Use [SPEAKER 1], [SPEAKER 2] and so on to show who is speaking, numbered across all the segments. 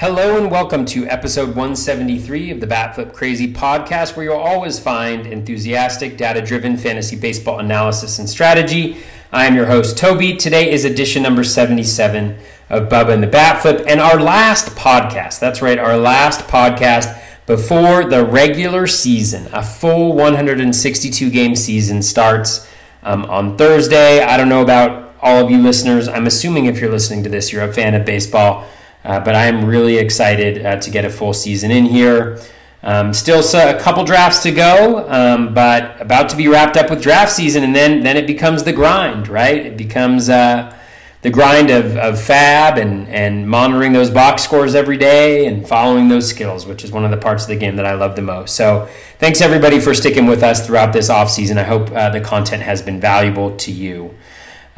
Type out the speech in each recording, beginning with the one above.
[SPEAKER 1] Hello and welcome to episode 173 of the Bat Flip Crazy podcast, where you'll always find enthusiastic, data driven fantasy baseball analysis and strategy. I am your host, Toby. Today is edition number 77 of Bubba and the Bat Flip, and our last podcast. That's right, our last podcast before the regular season. A full 162 game season starts um, on Thursday. I don't know about all of you listeners. I'm assuming if you're listening to this, you're a fan of baseball. Uh, but I am really excited uh, to get a full season in here. Um, still a couple drafts to go, um, but about to be wrapped up with draft season, and then then it becomes the grind, right? It becomes uh, the grind of, of FAAB and, and monitoring those box scores every day and following those skills, which is one of the parts of the game that I love the most. So thanks everybody for sticking with us throughout this off season. I hope uh, the content has been valuable to you.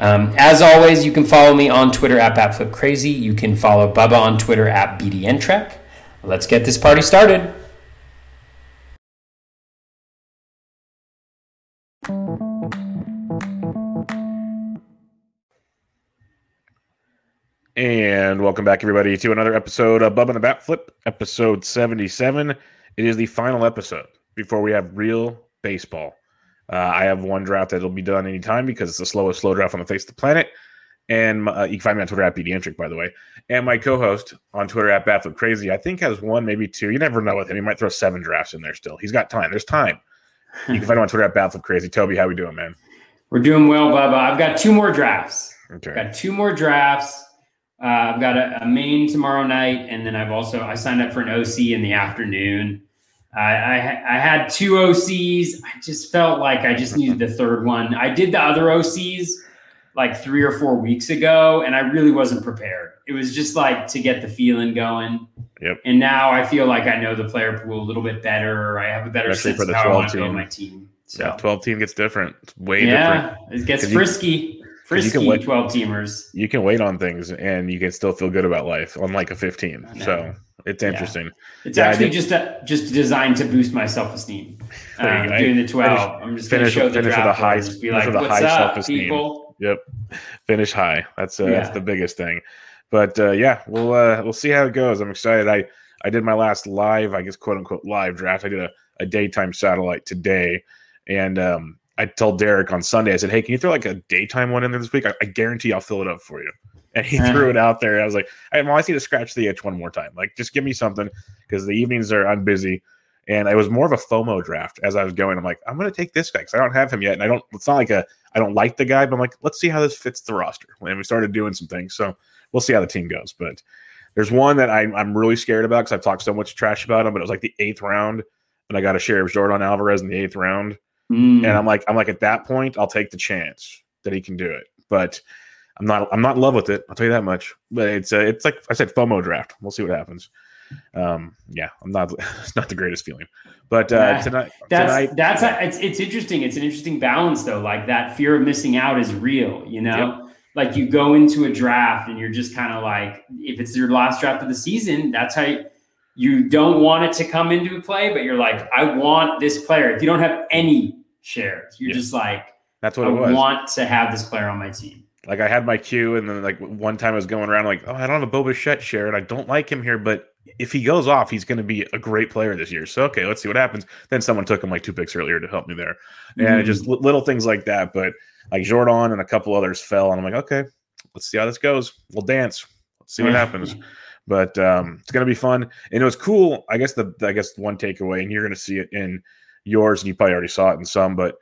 [SPEAKER 1] Um, as always, you can follow me on Twitter at BatFlipCrazy. You can follow Bubba on Twitter at BDNTrek. Let's get this party started.
[SPEAKER 2] And welcome back, everybody, to another episode of Bubba and the Bat Flip, episode 77. It is the final episode before we have real baseball. Uh, I have one draft that'll be done anytime because it's the slowest slow draft on the face of the planet. And uh, you can find me on Twitter at BDentric, by the way. And my co-host on Twitter at Batflip Crazy, I think has one, maybe two. You never know with him. He might throw seven drafts in there still. He's got time. There's time. You can find him on Twitter at Batflip Crazy. Toby, how we doing, man?
[SPEAKER 1] We're doing well, Bubba. I've got two more drafts. Okay. I've got two more drafts. Uh, I've got a, a main tomorrow night, and then I've also I signed up for an OC in the afternoon. I, I, I had two OCs. I just felt like I just needed the third one. I did the other OCs like three or four weeks ago, and I really wasn't prepared. It was just like to get the feeling going.
[SPEAKER 2] Yep.
[SPEAKER 1] And now I feel like I know the player pool a little bit better. I have a better Especially sense for the of how 12 I team. my team.
[SPEAKER 2] So yeah, 12 team gets different. It's way
[SPEAKER 1] yeah,
[SPEAKER 2] different.
[SPEAKER 1] It gets frisky. You, frisky you can wait, 12 teamers.
[SPEAKER 2] You can wait on things and you can still feel good about life, unlike a 15. So it's interesting. Yeah.
[SPEAKER 1] It's yeah, actually just a, just designed to boost my self esteem. Um, doing the twelve, finish, I'm just going to show the draft with a high, just be like, "What's high up, people?"
[SPEAKER 2] Yep, finish high. That's uh, yeah. that's the biggest thing. But uh, yeah, we'll uh, we'll see how it goes. I'm excited. I I did my last live, I guess, quote unquote, live draft. I did a, a daytime satellite today, and um, I told Derek on Sunday. I said, "Hey, can you throw like a daytime one in there this week? I, I guarantee I'll fill it up for you." And he threw it out there. I was like, I, I need to scratch the itch one more time. Like, just give me something because the evenings are I'm busy. And it was more of a FOMO draft as I was going. I'm like, I'm going to take this guy because I don't have him yet, and I don't. It's not like a I don't like the guy, but I'm like, let's see how this fits the roster. And we started doing some things, so we'll see how the team goes. But there's one that I, I'm really scared about because I've talked so much trash about him. But it was like the eighth round, and I got a share of Yordan Alvarez in the eighth round, mm. and I'm like, I'm like at that point, I'll take the chance that he can do it. But I'm not I'm not in love with it. I'll tell you that much. But it's uh, it's like I said, FOMO draft. We'll see what happens. Um, yeah, I'm not. It's not the greatest feeling. But uh, yeah, tonight,
[SPEAKER 1] that's
[SPEAKER 2] tonight,
[SPEAKER 1] that's a, it's it's interesting. It's an interesting balance though. Like that fear of missing out is real. You know, yep. like you go into a draft and you're just kind of like, if it's your last draft of the season, that's how. You, you don't want it to come into play, but you're like, I want this player. If you don't have any shares, you're just like,
[SPEAKER 2] that's what
[SPEAKER 1] I
[SPEAKER 2] it was.
[SPEAKER 1] want to have this player on my team.
[SPEAKER 2] Like I had my queue, and then like one time I was going around like, oh, I don't have a Bo Bichette share, and I don't like him here, but if he goes off, he's going to be a great player this year. So okay, let's see what happens. Then someone took him like two picks earlier to help me there, and mm-hmm. just little things like that. But like Yordan and a couple others fell, and I'm like, okay, let's see how this goes. We'll dance. Let's see what happens. But um, it's going to be fun, and it was cool. I guess the I guess one takeaway, and you're going to see it in yours, and you probably already saw it in some, but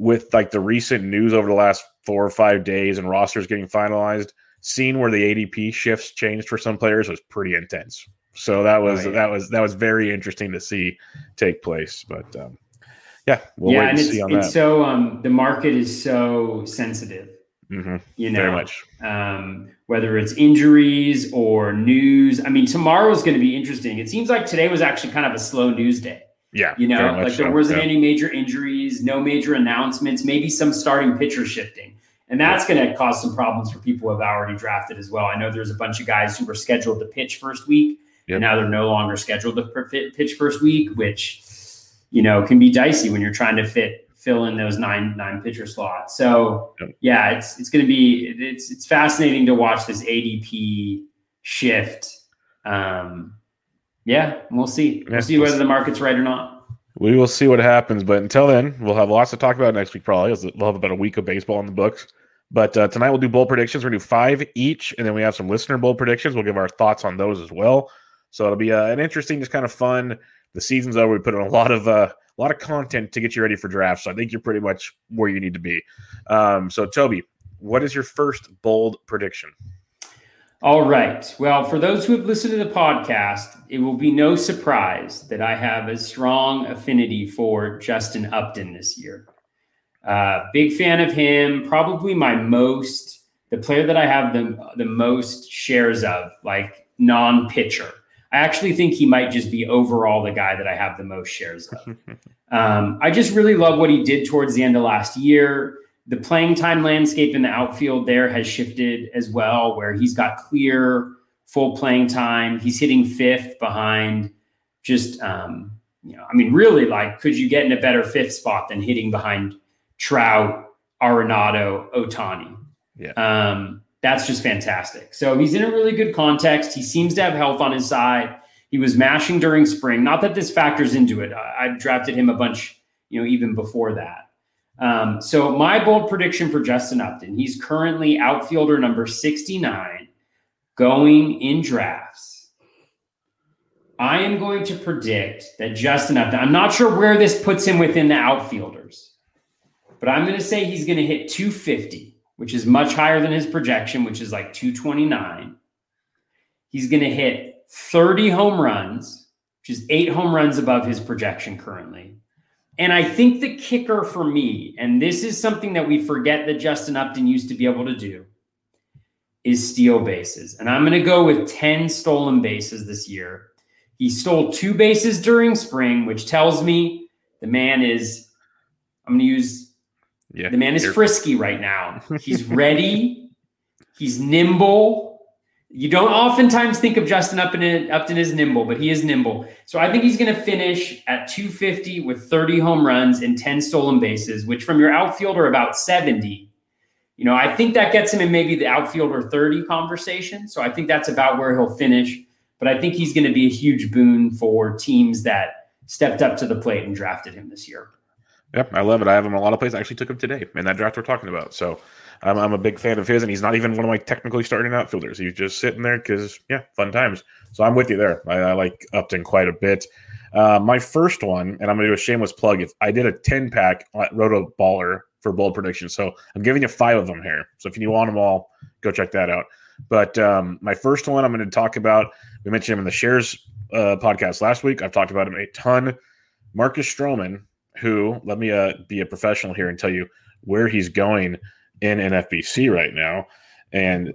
[SPEAKER 2] with like the recent news over the last four or five days and rosters getting finalized, seeing where the ADP shifts changed for some players was pretty intense. So that was that was that was very interesting to see take place. But um, yeah,
[SPEAKER 1] we'll yeah, and it's, it's so um, the market is so sensitive.
[SPEAKER 2] Mm-hmm.
[SPEAKER 1] You know,
[SPEAKER 2] very much.
[SPEAKER 1] Um, whether it's injuries or news. I mean, tomorrow's going to be interesting. It seems like today was actually kind of a slow news day.
[SPEAKER 2] Yeah.
[SPEAKER 1] You know, like there wasn't yeah. any major injuries, no major announcements, maybe some starting pitcher shifting. And that's going to cause some problems for people who have already drafted as well. I know there's a bunch of guys who were scheduled to pitch first week, yep. and now they're no longer scheduled to pitch first week, which you know can be dicey when you're trying to fit fill in those nine nine pitcher slots. So yep. yeah, it's it's going to be it's it's fascinating to watch this ADP shift Um, yeah, we'll see. We'll yeah, see whether the market's right or not.
[SPEAKER 2] We will see what happens. But until then, we'll have lots to talk about next week, probably. We'll have about a week of baseball in the books. But uh, tonight we'll do bowl predictions. We're going to do five each, and then we have some listener bowl predictions. We'll give our thoughts on those as well. So it'll be uh, an interesting, just kind of fun. The season's over. We put in a lot of uh, a lot of content to get you ready for drafts. So I think you're pretty much where you need to be. Um, so Toby, what is your first bold prediction?
[SPEAKER 1] All right. Well, for those who have listened to the podcast, it will be no surprise that I have a strong affinity for Justin Upton this year. Uh, big fan of him. Probably my most, the player that I have the, the most shares of, like non pitcher. I actually think he might just be overall the guy that I have the most shares of. Um, I just really love what he did towards the end of last year. The playing time landscape in the outfield there has shifted as well, where he's got clear full playing time. He's hitting fifth behind just, um, you know, I mean, really, like, could you get in a better fifth spot than hitting behind Trout, Arenado, Ohtani?
[SPEAKER 2] Yeah.
[SPEAKER 1] Um, that's just fantastic. So he's in a really good context. He seems to have health on his side. He was mashing during spring. Not that this factors into it. I, I drafted him a bunch, you know, even before that. Um, so my bold prediction for Justin Upton, he's currently outfielder number 69 going in drafts. I am going to predict that Justin Upton, I'm not sure where this puts him within the outfielders, but I'm going to say he's going to hit 250 which is much higher than his projection, which is like 229. He's going to hit 30 home runs, which is eight home runs above his projection currently. And I think the kicker for me, and this is something that we forget that Justin Upton used to be able to do, is steal bases. And I'm going to go with 10 stolen bases this year. He stole two bases during spring, which tells me the man is, I'm going to use yeah, the man is frisky right now. He's ready. He's nimble. You don't oftentimes think of Justin Upton, Upton as nimble, but he is nimble. So I think he's going to finish at 250 with 30 home runs and 10 stolen bases, which from your outfielder about 70. You know, I think that gets him in maybe the outfielder 30 conversation. So I think that's about where he'll finish. But I think he's going to be a huge boon for teams that stepped up to the plate and drafted him this year.
[SPEAKER 2] Yep, I love it. I have him in a lot of places. I actually took him today in that draft we're talking about. So I'm, I'm a big fan of his, and he's not even one of my technically starting outfielders. He's just sitting there because, yeah, fun times. So I'm with you there. I, I like Upton quite a bit. Uh, my first one, and I'm going to do a shameless plug. If I did a 10 pack at RotoBaller for bold prediction, so I'm giving you five of them here. So if you want them all, go check that out. But um, my first one, I'm going to talk about. We mentioned him in the shares uh, podcast last week. I've talked about him a ton. Marcus Stroman who, let me uh, be a professional here and tell you where he's going in NFBC right now. And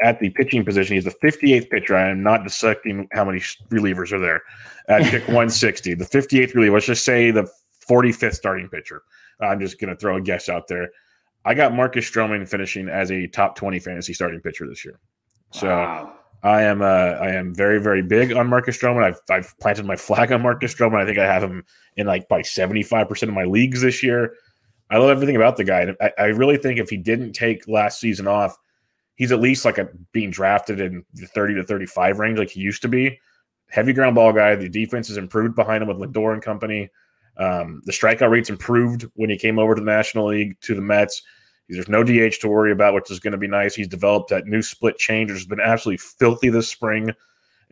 [SPEAKER 2] at the pitching position, he's the 58th pitcher. I am not dissecting how many relievers are there at pick 160. The 58th reliever, let's just say the 45th starting pitcher. I'm just going to throw a guess out there. I got Marcus Stroman finishing as a top 20 fantasy starting pitcher this year. So wow. I am uh, I am very very big on Marcus Stroman. I've I've planted my flag on Marcus Stroman. I think I have him in like by seventy five percent of my leagues this year. I love everything about the guy. I, I really think if he didn't take last season off, he's at least like a being drafted in the thirty to thirty five range like he used to be. Heavy ground ball guy. The defense has improved behind him with Lindor and company. Um, the strikeout rates improved when he came over to the National League to the Mets. There's no DH to worry about, which is going to be nice. He's developed that new split change, which has been absolutely filthy this spring.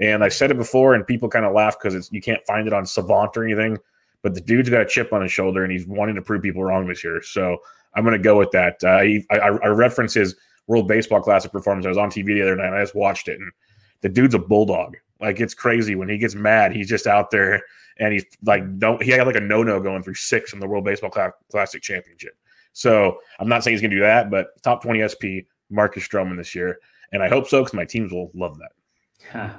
[SPEAKER 2] And I said it before, and people kind of laugh because you can't find it on Savant or anything. But the dude's got a chip on his shoulder, and he's wanting to prove people wrong this year. So I'm going to go with that. Uh, I, I, I reference his World Baseball Classic performance. I was on TV the other night, and I just watched it, and the dude's a bulldog. Like it's crazy when he gets mad. He's just out there, and he's like, don't. He had like a no no going through six in the World Baseball Classic Championship. So I'm not saying he's going to do that, but top 20 SP, Marcus Stroman this year. And I hope so because my teams will love that.
[SPEAKER 1] Huh.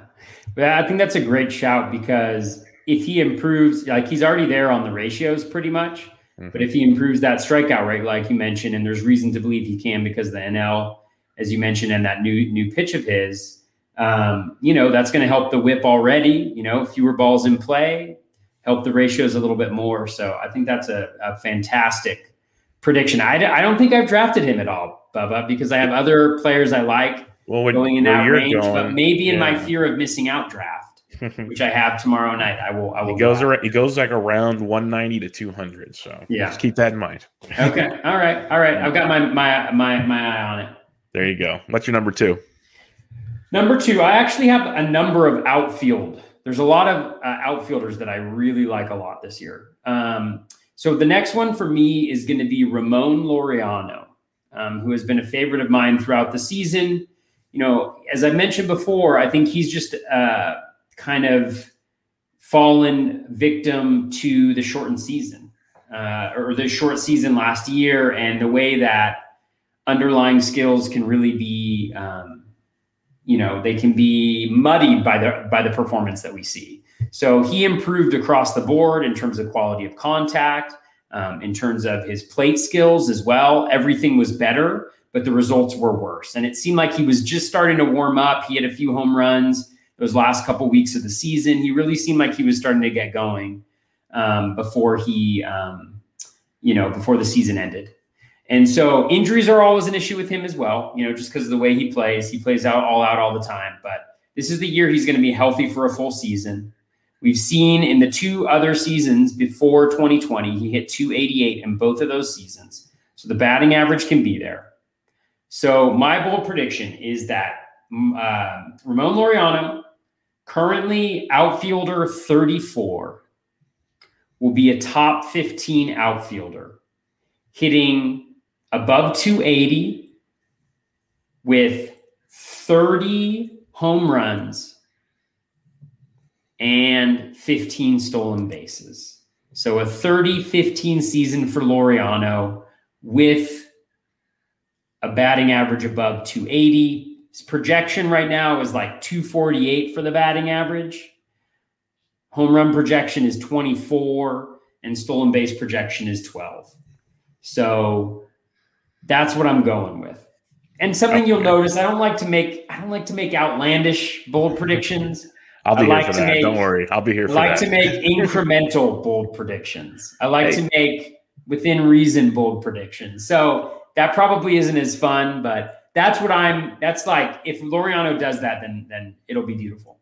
[SPEAKER 1] Well, I think that's a great shout because if he improves, like he's already there on the ratios pretty much. Mm-hmm. But if he improves that strikeout rate, like you mentioned, and there's reason to believe he can because the NL, as you mentioned, and that new new pitch of his, um, you know, that's going to help the WHIP already. You know, fewer balls in play, help the ratios a little bit more. So I think that's a, a fantastic prediction. I, I don't think I've drafted him at all, Bubba, because I have other players I like. well, when, going in that range, going, but maybe in yeah. my fear of missing out draft, which I have tomorrow night, I will. I will.
[SPEAKER 2] He goes around. It goes like around 190 to 200. So yeah, just keep that in mind.
[SPEAKER 1] okay. All right. All right. I've got my my my my eye on it.
[SPEAKER 2] There you go. What's your number two?
[SPEAKER 1] Number two, I actually have a number of outfield. There's a lot of uh, outfielders that I really like a lot this year. Um, so the next one for me is going to be Ramon Laureano, um, who has been a favorite of mine throughout the season. You know, as I mentioned before, I think he's just uh, kind of fallen victim to the shortened season uh, or the short season last year and the way that underlying skills can really be um, you know they can be muddied by the by the performance that we see. So he improved across the board in terms of quality of contact um, in terms of his plate skills as well. Everything was better but the results were worse. And it seemed like he was just starting to warm up. He had a few home runs those last couple weeks of the season he really seemed like he was starting to get going um, before he um, you know before the season ended and so injuries are always an issue with him as well, you know, just because of the way he plays. He plays out all out all the time. But this is the year he's going to be healthy for a full season. We've seen in the two other seasons before 2020, he hit 288 in both of those seasons. So the batting average can be there. So my bold prediction is that mm, uh, Ramon Laureano, currently outfielder 34, will be a top 15 outfielder, hitting above 280 with 30 home runs and 15 stolen bases. So a 30 15 season for Laureano with a batting average above 280. His projection right now is like 248 for the batting average. Home run projection is 24 and stolen base projection is 12. So that's what I'm going with. And something you'll notice, I don't like to make I don't like to make outlandish bold predictions.
[SPEAKER 2] I'll be I here like for that. Make, don't worry, I'll be here. I
[SPEAKER 1] like
[SPEAKER 2] that.
[SPEAKER 1] to make incremental bold predictions. I like hey. to make within reason bold predictions. So that probably isn't as fun, but that's what I'm. That's like if Laureano does that, then then it'll be beautiful.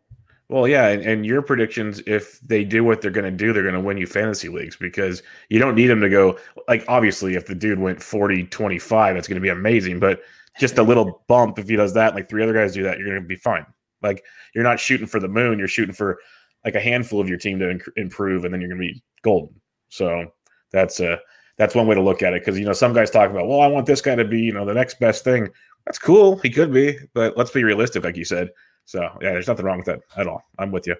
[SPEAKER 2] Well, yeah, and, and, your predictions, if they do what they're going to do, they're going to win you fantasy leagues because you don't need them to go. Like, obviously, if the dude went 40 25, that's going to be amazing. But just a little bump, if he does that, like three other guys do that, you're going to be fine. Like, you're not shooting for the moon, you're shooting for like a handful of your team to inc- improve, and then you're going to be golden. So that's a. Uh, that's one way to look at it because you know some guys talk about well I want this guy to be you know the next best thing that's cool he could be but let's be realistic like you said so yeah, there's nothing wrong with that at all. I'm with you.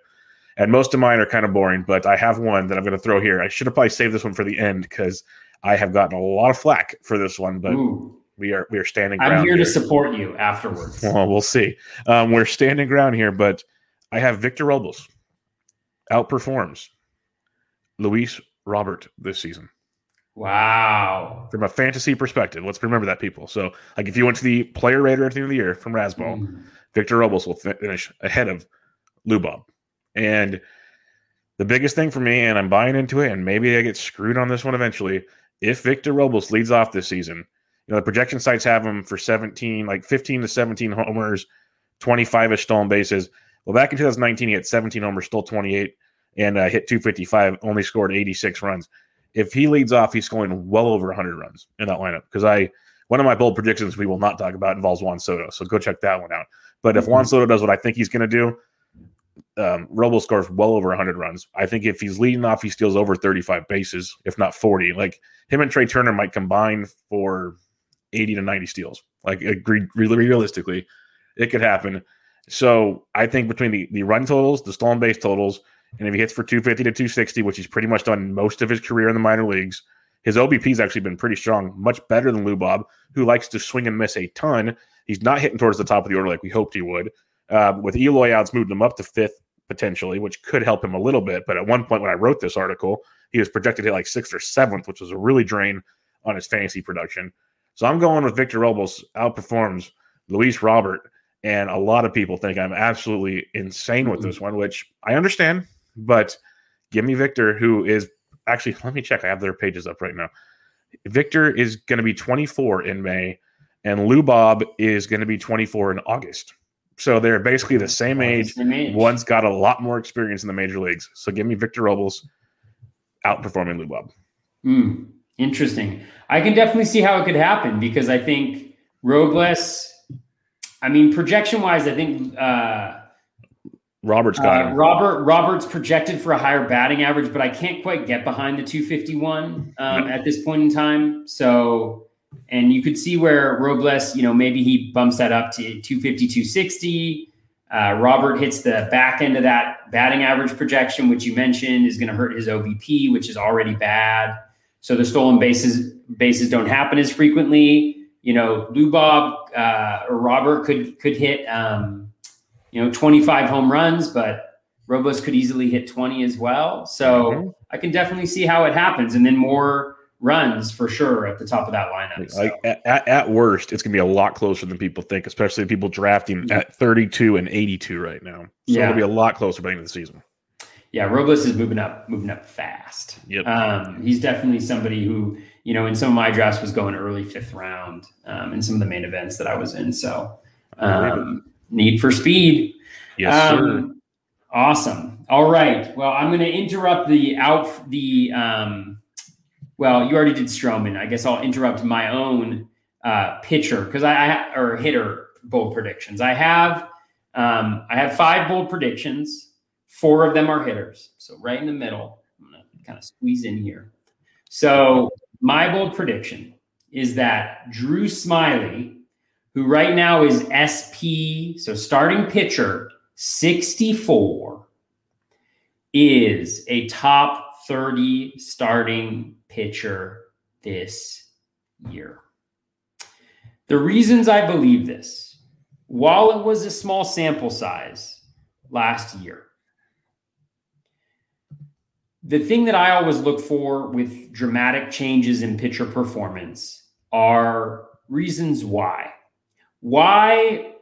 [SPEAKER 2] And most of mine are kind of boring, but I have one that I'm going to throw here. I should have probably saved this one for the end because I have gotten a lot of flack for this one, but Ooh. we are we are standing.
[SPEAKER 1] I'm here, here, to support you afterwards.
[SPEAKER 2] Well, we'll see. Um, we're standing ground here, but I have Victor Robles outperforms Luis Robert this season.
[SPEAKER 1] Wow.
[SPEAKER 2] From a fantasy perspective, let's remember that, people. So, like, if you went to the player rater at the end of the year from Razzball, mm. Victor Robles will finish ahead of Lubob. And the biggest thing for me, and I'm buying into it, and maybe I get screwed on this one eventually. If Victor Robles leads off this season, you know, the projection sites have him for 17, like 15 to 17 homers, 25 ish stolen bases. Well, back in 2019, he had 17 homers, stole 28, and uh, hit 255, only scored 86 runs. If he leads off, he's scoring well over 100 runs in that lineup because I one of my bold predictions we will not talk about involves Juan Soto. So go check that one out. But if Juan mm-hmm. Soto does what I think he's going to do, um, Robo scores well over 100 runs. I think if he's leading off, he steals over 35 bases, if not 40. Like him and Trea Turner might combine for 80 to 90 steals. Like agreed, really realistically, it could happen. So I think between the, the run totals, the stolen base totals, and if he hits for 250 to 260, which he's pretty much done most of his career in the minor leagues, his OBP's actually been pretty strong, much better than Lou Bob, who likes to swing and miss a ton. He's not hitting towards the top of the order like we hoped he would. Uh, with Eloy outs, moved him up to fifth potentially, which could help him a little bit. But at one point when I wrote this article, he was projected to hit like sixth or seventh, which was a really drain on his fantasy production. So I'm going with Victor Robles outperforms Luis Robert. And a lot of people think I'm absolutely insane with this one, which I understand. But give me Victor, who is actually, let me check. I have their pages up right now. Victor is going to be 24 in May and Lubob is going to be 24 in August. So they're basically the same age. age. One's got a lot more experience in the major leagues. So give me Victor Robles outperforming Lubob.
[SPEAKER 1] Hmm. Interesting. I can definitely see how it could happen because I think Robles. I mean, projection wise, I think uh,
[SPEAKER 2] Roberts got uh,
[SPEAKER 1] Robert Roberts projected for a higher batting average, but I can't quite get behind the 251 um, at this point in time. So, and you could see where Robles, you know, maybe he bumps that up to 250, 260. Uh, Robert hits the back end of that batting average projection, which you mentioned is going to hurt his OBP, which is already bad. So the stolen bases bases don't happen as frequently. You know, Lubob uh, or Robert could could hit. Um, you know, 25 home runs, but Robles could easily hit 20 as well. So mm-hmm. I can definitely see how it happens. And then more runs for sure at the top of that lineup.
[SPEAKER 2] So. Like at, at, worst, it's gonna be a lot closer than people think, especially people drafting yeah. at 32 and 82 right now. So yeah. it'll be a lot closer by the end of the season.
[SPEAKER 1] Yeah, Robles is moving up, moving up fast.
[SPEAKER 2] Yep.
[SPEAKER 1] Um, he's definitely somebody who, you know, in some of my drafts was going early fifth round um, in some of the main events that I was in. So um, Need for Speed.
[SPEAKER 2] Yes, um, sir.
[SPEAKER 1] Awesome. All right. Well, I'm going to interrupt the out the. Um, well, you already did Stroman. I guess I'll interrupt my own uh, pitcher because I, I or hitter bold predictions. I have um, I have five bold predictions. Four of them are hitters. So right in the middle, I'm going to kind of squeeze in here. So my bold prediction is that Drew Smyly who right now is SP, so starting pitcher 64, is a top 30 starting pitcher this year. The reasons I believe this, while it was a small sample size last year, the thing that I always look for with dramatic changes in pitcher performance are reasons why. Why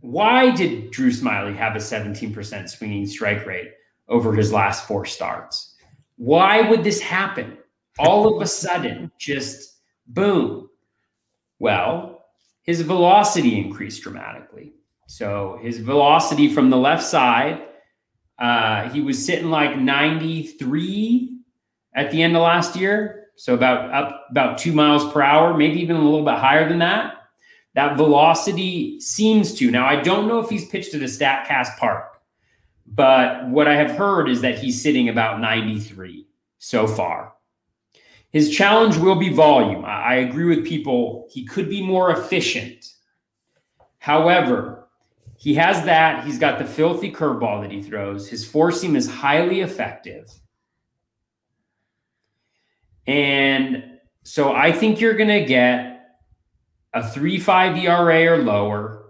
[SPEAKER 1] why did Drew Smyly have a 17% swinging strike rate over his last four starts? Why would this happen? All of a sudden, just boom. Well, his velocity increased dramatically. So his velocity from the left side, uh, he was sitting like 93 at the end of last year. So about up about two miles per hour, maybe even a little bit higher than that. That velocity seems to. Now, I don't know if he's pitched at a StatCast park, but what I have heard is that he's sitting about 93 so far. His challenge will be volume. I agree with people. He could be more efficient. However, he has that. He's got the filthy curveball that he throws. His four seam is highly effective. And so I think you're going to get a 3.5 ERA or lower.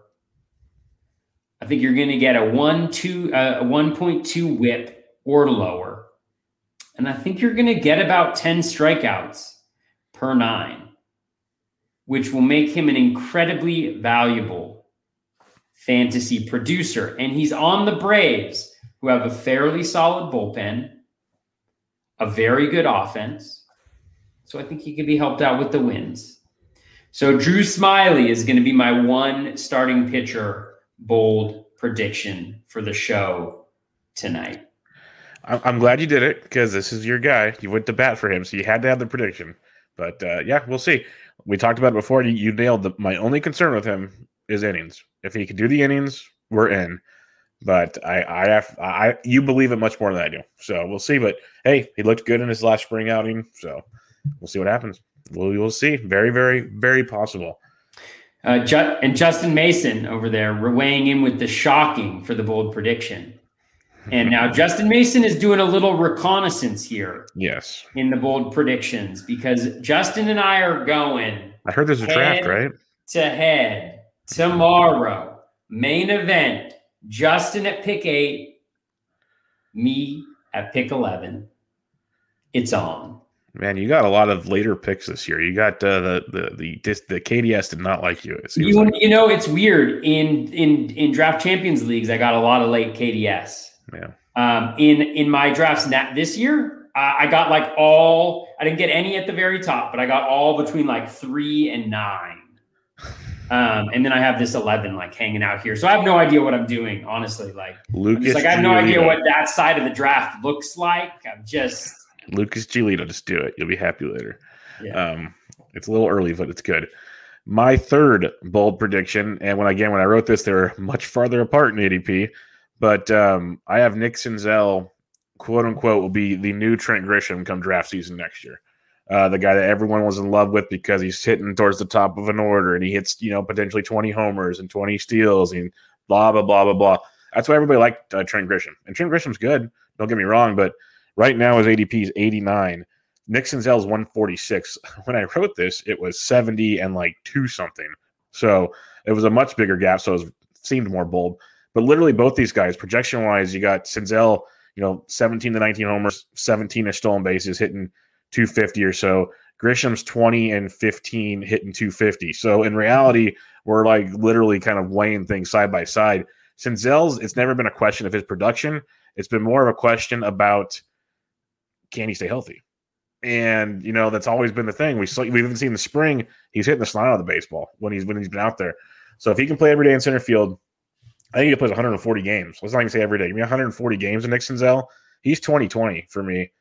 [SPEAKER 1] I think you're going to get a 1 2 uh, a 1.2 WHIP or lower. And I think you're going to get about 10 strikeouts per 9, which will make him an incredibly valuable fantasy producer. And he's on the Braves, who have a fairly solid bullpen, a very good offense. So I think he could be helped out with the wins. So Drew Smyly is going to be my one starting pitcher bold prediction for the show tonight.
[SPEAKER 2] I'm glad you did it because this is your guy. You went to bat for him, so you had to have the prediction. But uh, yeah, we'll see. We talked about it before. You, you nailed the. My only concern with him is innings. If he can do the innings, we're in. But I, I have, I, you believe it much more than I do. So we'll see. But hey, he looked good in his last spring outing. So we'll see what happens. Well, we will see. Very, very, very possible.
[SPEAKER 1] Uh, Ju- and Justin Mason over there weighing in with the shocking for the bold prediction. And now Justin Mason is doing a little reconnaissance here.
[SPEAKER 2] Yes.
[SPEAKER 1] In the bold predictions because Justin and I are going.
[SPEAKER 2] I heard there's a draft, right?
[SPEAKER 1] To head tomorrow. Main event. Justin at pick eight, me at pick 11. It's on.
[SPEAKER 2] Man, you got a lot of later picks this year. You got uh, the the the the KDS did not like you.
[SPEAKER 1] You, like. you know, it's weird in in in draft champions leagues. I got a lot of late KDS.
[SPEAKER 2] Yeah.
[SPEAKER 1] Um, in in my drafts this year, uh, I got like all. I didn't get any at the very top, but I got all between like three and nine. Um, and then I have this 11 like hanging out here. So I have no idea what I'm doing, honestly. Like, Lucas like I have no idea what that side of the draft looks like. I'm just
[SPEAKER 2] Lucas Giolito. Just do it. You'll be happy later. Yeah. Um, it's a little early, but it's good. My third bold prediction, and when again when I wrote this, they're much farther apart in ADP, but um, I have Nick Senzel, quote unquote, will be the new Trent Grisham come draft season next year. Uh, the guy that everyone was in love with because he's hitting towards the top of an order and he hits, you know, potentially 20 homers and 20 steals and blah, blah, blah, blah, blah. That's why everybody liked uh, Trent Grisham. And Trent Grisham's good. Don't get me wrong. But right now his ADP is 89. Nick Senzel's 146. When I wrote this, it was 70 and like two something. So it was a much bigger gap. So it seemed more bold. But literally, both these guys, projection wise, you got Senzel, you know, 17 to 19 homers, 17 stolen bases, hitting 250 or so. Grisham's 20 and 15 hitting 250. So in reality, we're like literally kind of weighing things side by side. Senzel's, it's never been a question of his production. It's been more of a question about can he stay healthy? And you know that's always been the thing. We saw, we haven't seen the spring. He's hitting the slide out of the baseball when he's when he's been out there. So if he can play every day in center field, I think he plays 140 games. Let's not even say every day. Give me 140 games in Nick Senzel. He's 2020 for me.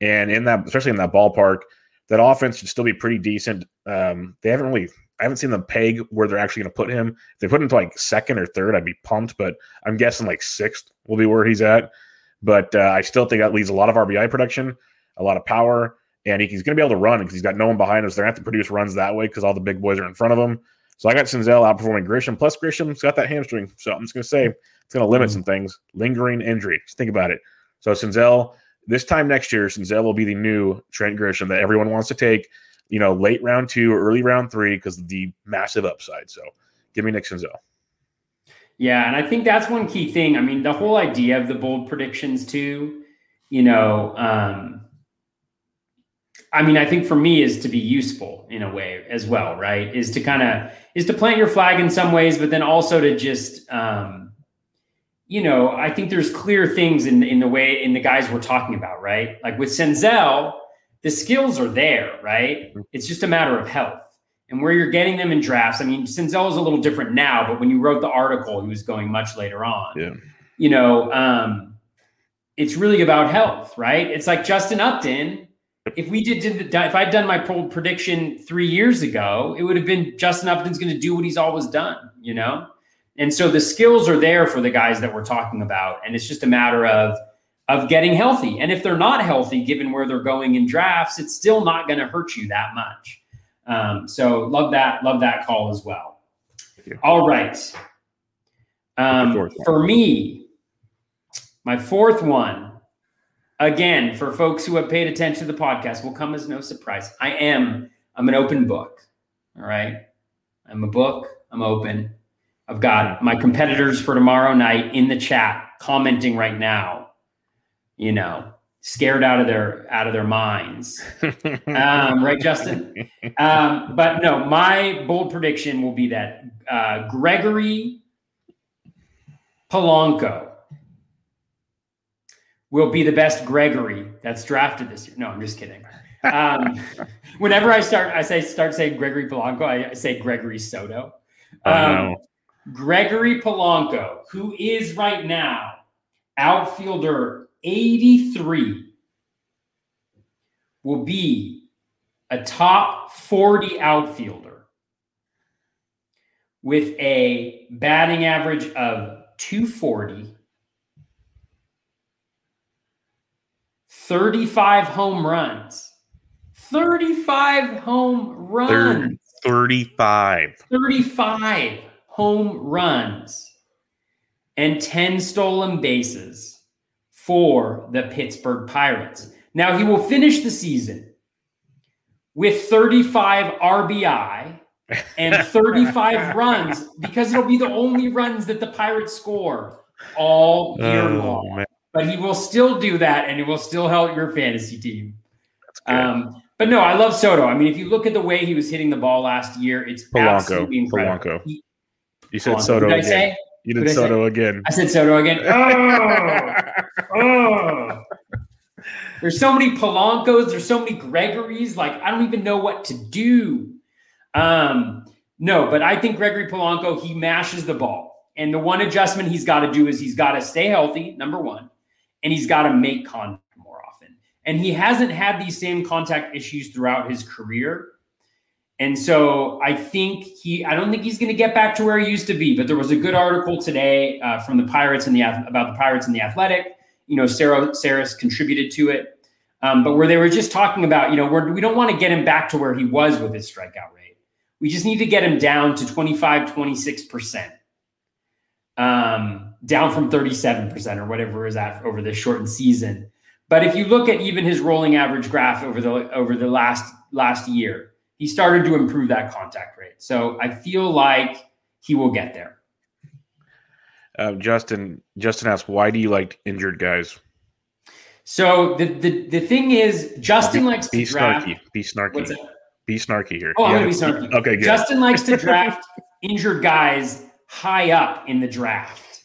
[SPEAKER 2] And in that, especially in that ballpark, that offense should still be pretty decent. Um, they haven't really, I haven't seen them peg where they're actually going to put him. If they put him to like second or third, I'd be pumped. But I'm guessing like sixth will be where he's at. But uh, I still think that leaves a lot of RBI production, a lot of power, and he, he's going to be able to run because he's got no one behind us. They're going to have to produce runs that way because all the big boys are in front of him. So I got Senzel outperforming Grisham. Plus, Grisham's got that hamstring. So I'm just going to say it's going to limit mm-hmm. some things. Lingering injury. Just think about it. So Senzel, this time next year, Senzel will be the new Trent Grisham that everyone wants to take, you know, late round two or early round three because of the massive upside. So give me Nick Senzel.
[SPEAKER 1] Yeah, and I think that's one key thing. I mean, the whole idea of the bold predictions too, you know, um, I mean, I think for me is to be useful in a way as well, right? Is to kind of is to plant your flag in some ways, but then also to just um, you know, I think there's clear things in in the way in the guys we're talking about, right? Like with Senzel, the skills are there, right? It's just a matter of health and where you're getting them in drafts. I mean, Senzel is a little different now, but when you wrote the article, he was going much later on.
[SPEAKER 2] Yeah.
[SPEAKER 1] You know, um, it's really about health, right? It's like Justin Upton if we did, did if I'd done my prediction three years ago, it would have been Justin Upton's going to do what he's always done, you know. And so the skills are there for the guys that we're talking about, and it's just a matter of of getting healthy. And if they're not healthy, given where they're going in drafts, it's still not going to hurt you that much. Um, so love that, love that call as well. All right. Um, for me, my fourth one again, for folks who have paid attention to the podcast, will come as no surprise. I am, I'm an open book. All right. I'm a book. I'm open. I've got my competitors for tomorrow night in the chat commenting right now, you know, scared out of their out of their minds. um, right, Justin? Um, but no, my bold prediction will be that uh, Gregory Polanco will be the best Gregory that's drafted this year. No, I'm just kidding. Um, whenever I start, I say start saying Gregory Polanco, I, say Gregory Soto. Um, Gregory Polanco, who is right now outfielder 83, will be a top 40 outfielder with a batting average of 240 35 home runs. 35 home runs.
[SPEAKER 2] 35.
[SPEAKER 1] 35 home runs and 10 stolen bases for the Pittsburgh Pirates. Now he will finish the season with 35 RBI and 35 runs because it'll be the only runs that the Pirates score all year oh, long. Man but he will still do that and it will still help your fantasy team. Um, but no, I love Soto. I mean, if you look at the way he was hitting the ball last year, it's Polanco. absolutely incredible.
[SPEAKER 2] He, you said Polanco. Soto did again. Say? You did, did Soto again.
[SPEAKER 1] I said Soto again. Oh, oh. There's so many Polancos. There's so many Gregories. Like I don't even know what to do. Um, No, but I think Gregory Polanco, he mashes the ball. And the one adjustment he's got to do is he's got to stay healthy, number one, and he's got to make contact more often. And he hasn't had these same contact issues throughout his career. And so I think he, I don't think he's going to get back to where he used to be. But there was a good article today uh, from the Pirates and the about the Pirates and the Athletic. You know, Sarah Saris contributed to it, um, but where they were just talking about, you know, we're, we don't want to get him back to where he was with his strikeout rate. We just need to get him down to 25, 26 percent, um, down from 37 percent or whatever is at over the shortened season. But if you look at even his rolling average graph over the over the last last year he started to improve that contact rate. So I feel like he will get there.
[SPEAKER 2] Uh, Justin, Justin asked, why do you like injured guys?
[SPEAKER 1] So the the, the thing is, Justin
[SPEAKER 2] be,
[SPEAKER 1] likes
[SPEAKER 2] be
[SPEAKER 1] to draft.
[SPEAKER 2] Snarky. Be snarky. Be snarky here.
[SPEAKER 1] Oh, I'm gonna be snarky.
[SPEAKER 2] Okay, good.
[SPEAKER 1] Justin likes to draft injured guys high up in the draft.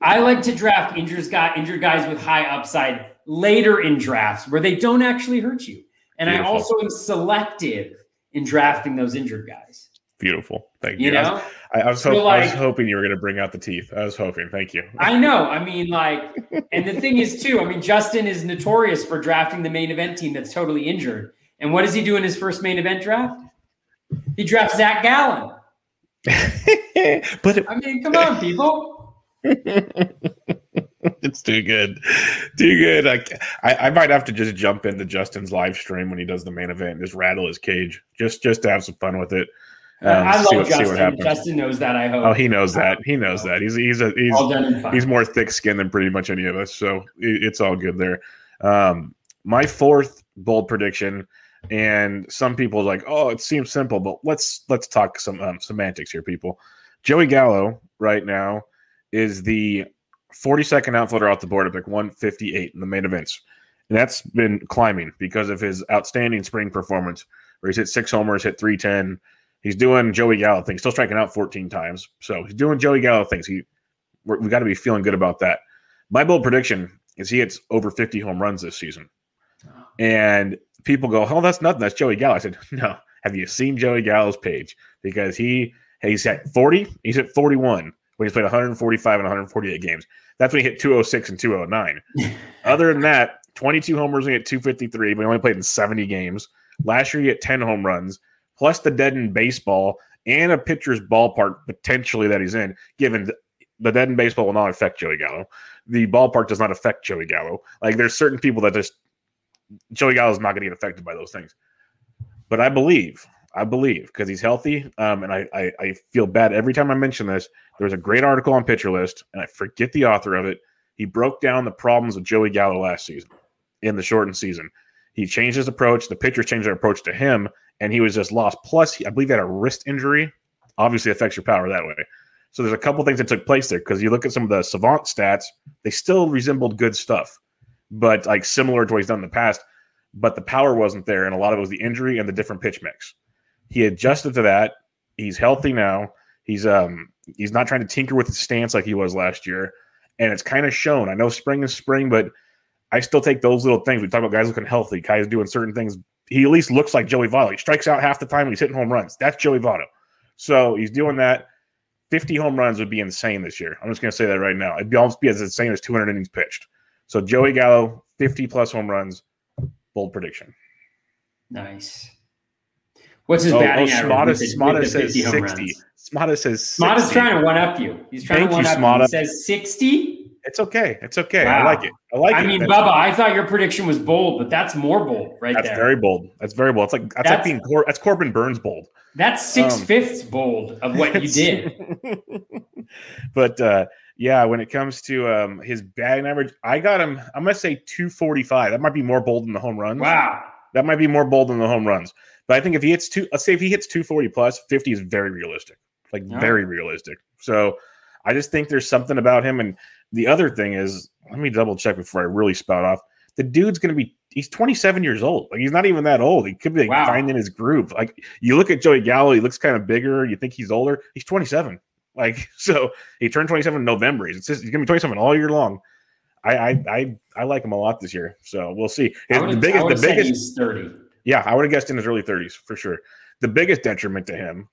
[SPEAKER 1] I like to draft injured guy injured guys with high upside later in drafts where they don't actually hurt you. And Beautiful. I also am selective in drafting those injured guys.
[SPEAKER 2] Beautiful. Thank you.
[SPEAKER 1] You know,
[SPEAKER 2] I, I was, so like, I was hoping you were going to bring out the teeth. I was hoping. Thank you.
[SPEAKER 1] I know. I mean, like, and the thing is, too, I mean, Justin is notorious for drafting the main event team that's totally injured. And what does he do in his first main event draft? He drafts Zach Gallen.
[SPEAKER 2] but
[SPEAKER 1] I mean, come on, people.
[SPEAKER 2] it's too good, too good. I, I, I might have to just jump into Justin's live stream when he does the main event and just rattle his cage, just just to have some fun with it.
[SPEAKER 1] Um, I love what, Justin. Justin knows that. I hope.
[SPEAKER 2] Oh, he knows that. He knows that. He's he's a, he's he's more thick skinned than pretty much any of us. So it's all good there. Um, my fourth bold prediction, and some people are like, oh, it seems simple, but let's let's talk some um, semantics here, people. Joey Gallo right now is the 42nd outfielder off the board at pick 158 in the main events. And that's been climbing because of his outstanding spring performance, where he's hit six homers, hit 310. He's doing Joey Gallo things, still striking out 14 times. So he's doing Joey Gallo things. He we have got to be feeling good about that. My bold prediction is he hits over 50 home runs this season. Oh. And people go, "Oh, that's nothing. That's Joey Gallo." I said, "No. Have you seen Joey Gallo's page? Because he he's at 40. He's at 41 when he's played 145 and 148 games. That's when he hit 206 and 209. Other than that, 22 homers and he hit 253, but he only played in 70 games. Last year, he hit 10 home runs, plus the dead in baseball and a pitcher's ballpark potentially that he's in, given the dead in baseball will not affect Joey Gallo. The ballpark does not affect Joey Gallo. Like there's certain people that just Joey Gallo is not going to get affected by those things. But I believe, I believe, because he's healthy, um, and I, I, I feel bad every time I mention this there was a great article on Pitcher List, and I forget the author of it. He broke down the problems with Joey Gallo last season in the shortened season. He changed his approach. The pitchers changed their approach to him, and he was just lost. Plus, I believe he had a wrist injury. Obviously, affects your power that way. So there's a couple things that took place there because you look at some of the savant stats, they still resembled good stuff, but like similar to what he's done in the past. But the power wasn't there, and a lot of it was the injury and the different pitch mix. He adjusted to that. He's healthy now. He's um he's not trying to tinker with his stance like he was last year, and it's kind of shown. I know spring is spring, but I still take those little things. We talk about guys looking healthy, guys doing certain things. He at least looks like Joey Votto. He strikes out half the time. He's hitting home runs. That's Joey Votto. So he's doing that. 50 home runs would be insane this year. I'm just going to say that right now. It'd be almost be as insane as 200 innings pitched. So Joey Gallo, 50 plus home runs. Bold prediction.
[SPEAKER 1] Nice. What's his oh, oh batting
[SPEAKER 2] oh, average? Smata says 60. Runs? Smata says 60.
[SPEAKER 1] Smata's trying to one up you. He's trying Thank to one you, up Smata. you. He says 60.
[SPEAKER 2] It's okay. It's okay. Wow. I like it. I like
[SPEAKER 1] I
[SPEAKER 2] it.
[SPEAKER 1] I mean, that's Bubba, I thought your prediction was bold, but that's more bold right
[SPEAKER 2] that's
[SPEAKER 1] there.
[SPEAKER 2] That's very bold. That's very bold. It's like that's, that's like being Cor- that's Corbin Burnes bold.
[SPEAKER 1] That's six um, fifths bold of what you did.
[SPEAKER 2] but uh, yeah, when it comes to um, his batting average, I got him. I'm gonna say 245. That might be more bold than the home runs.
[SPEAKER 1] Wow.
[SPEAKER 2] That might be more bold than the home runs. But I think if he hits two, let's say if he hits 240 plus, 50 is very realistic like very realistic. So I just think there's something about him. And the other thing is, let me double check before I really spout off. The dude's going to be, he's 27 years old. Like he's not even that old. He could be like, wow. finding his groove. Like you look at Joey Gallo, he looks kind of bigger. You think he's older. He's 27. Like, so he turned 27 in November. He's, just, he's going to be 27 all year long. I, I, I, I like him a lot this year. So we'll see.
[SPEAKER 1] the biggest, the biggest, 30.
[SPEAKER 2] Yeah, I would have guessed in his early 30s for sure. The biggest detriment to him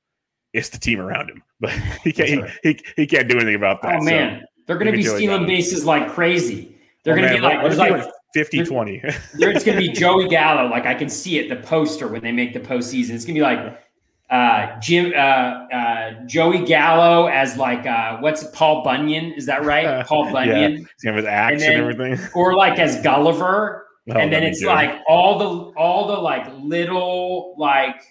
[SPEAKER 2] is the team around him, but he can't. Right. He, he, he can't do anything about that.
[SPEAKER 1] Oh man, so they're going to be stealing bases like crazy. They're oh, going to be like,
[SPEAKER 2] there's like 50 20.
[SPEAKER 1] there's going to be Joey Gallo. Like I can see it, the poster when they make the postseason. It's going to be like uh, Jim, uh, uh, Joey Gallo as like, uh, what's it, Paul Bunyan? Is that right? Paul Bunyan. yeah.
[SPEAKER 2] With axe and, then, and everything.
[SPEAKER 1] Or like as Gulliver. Oh, and then it's like all the, all the like little like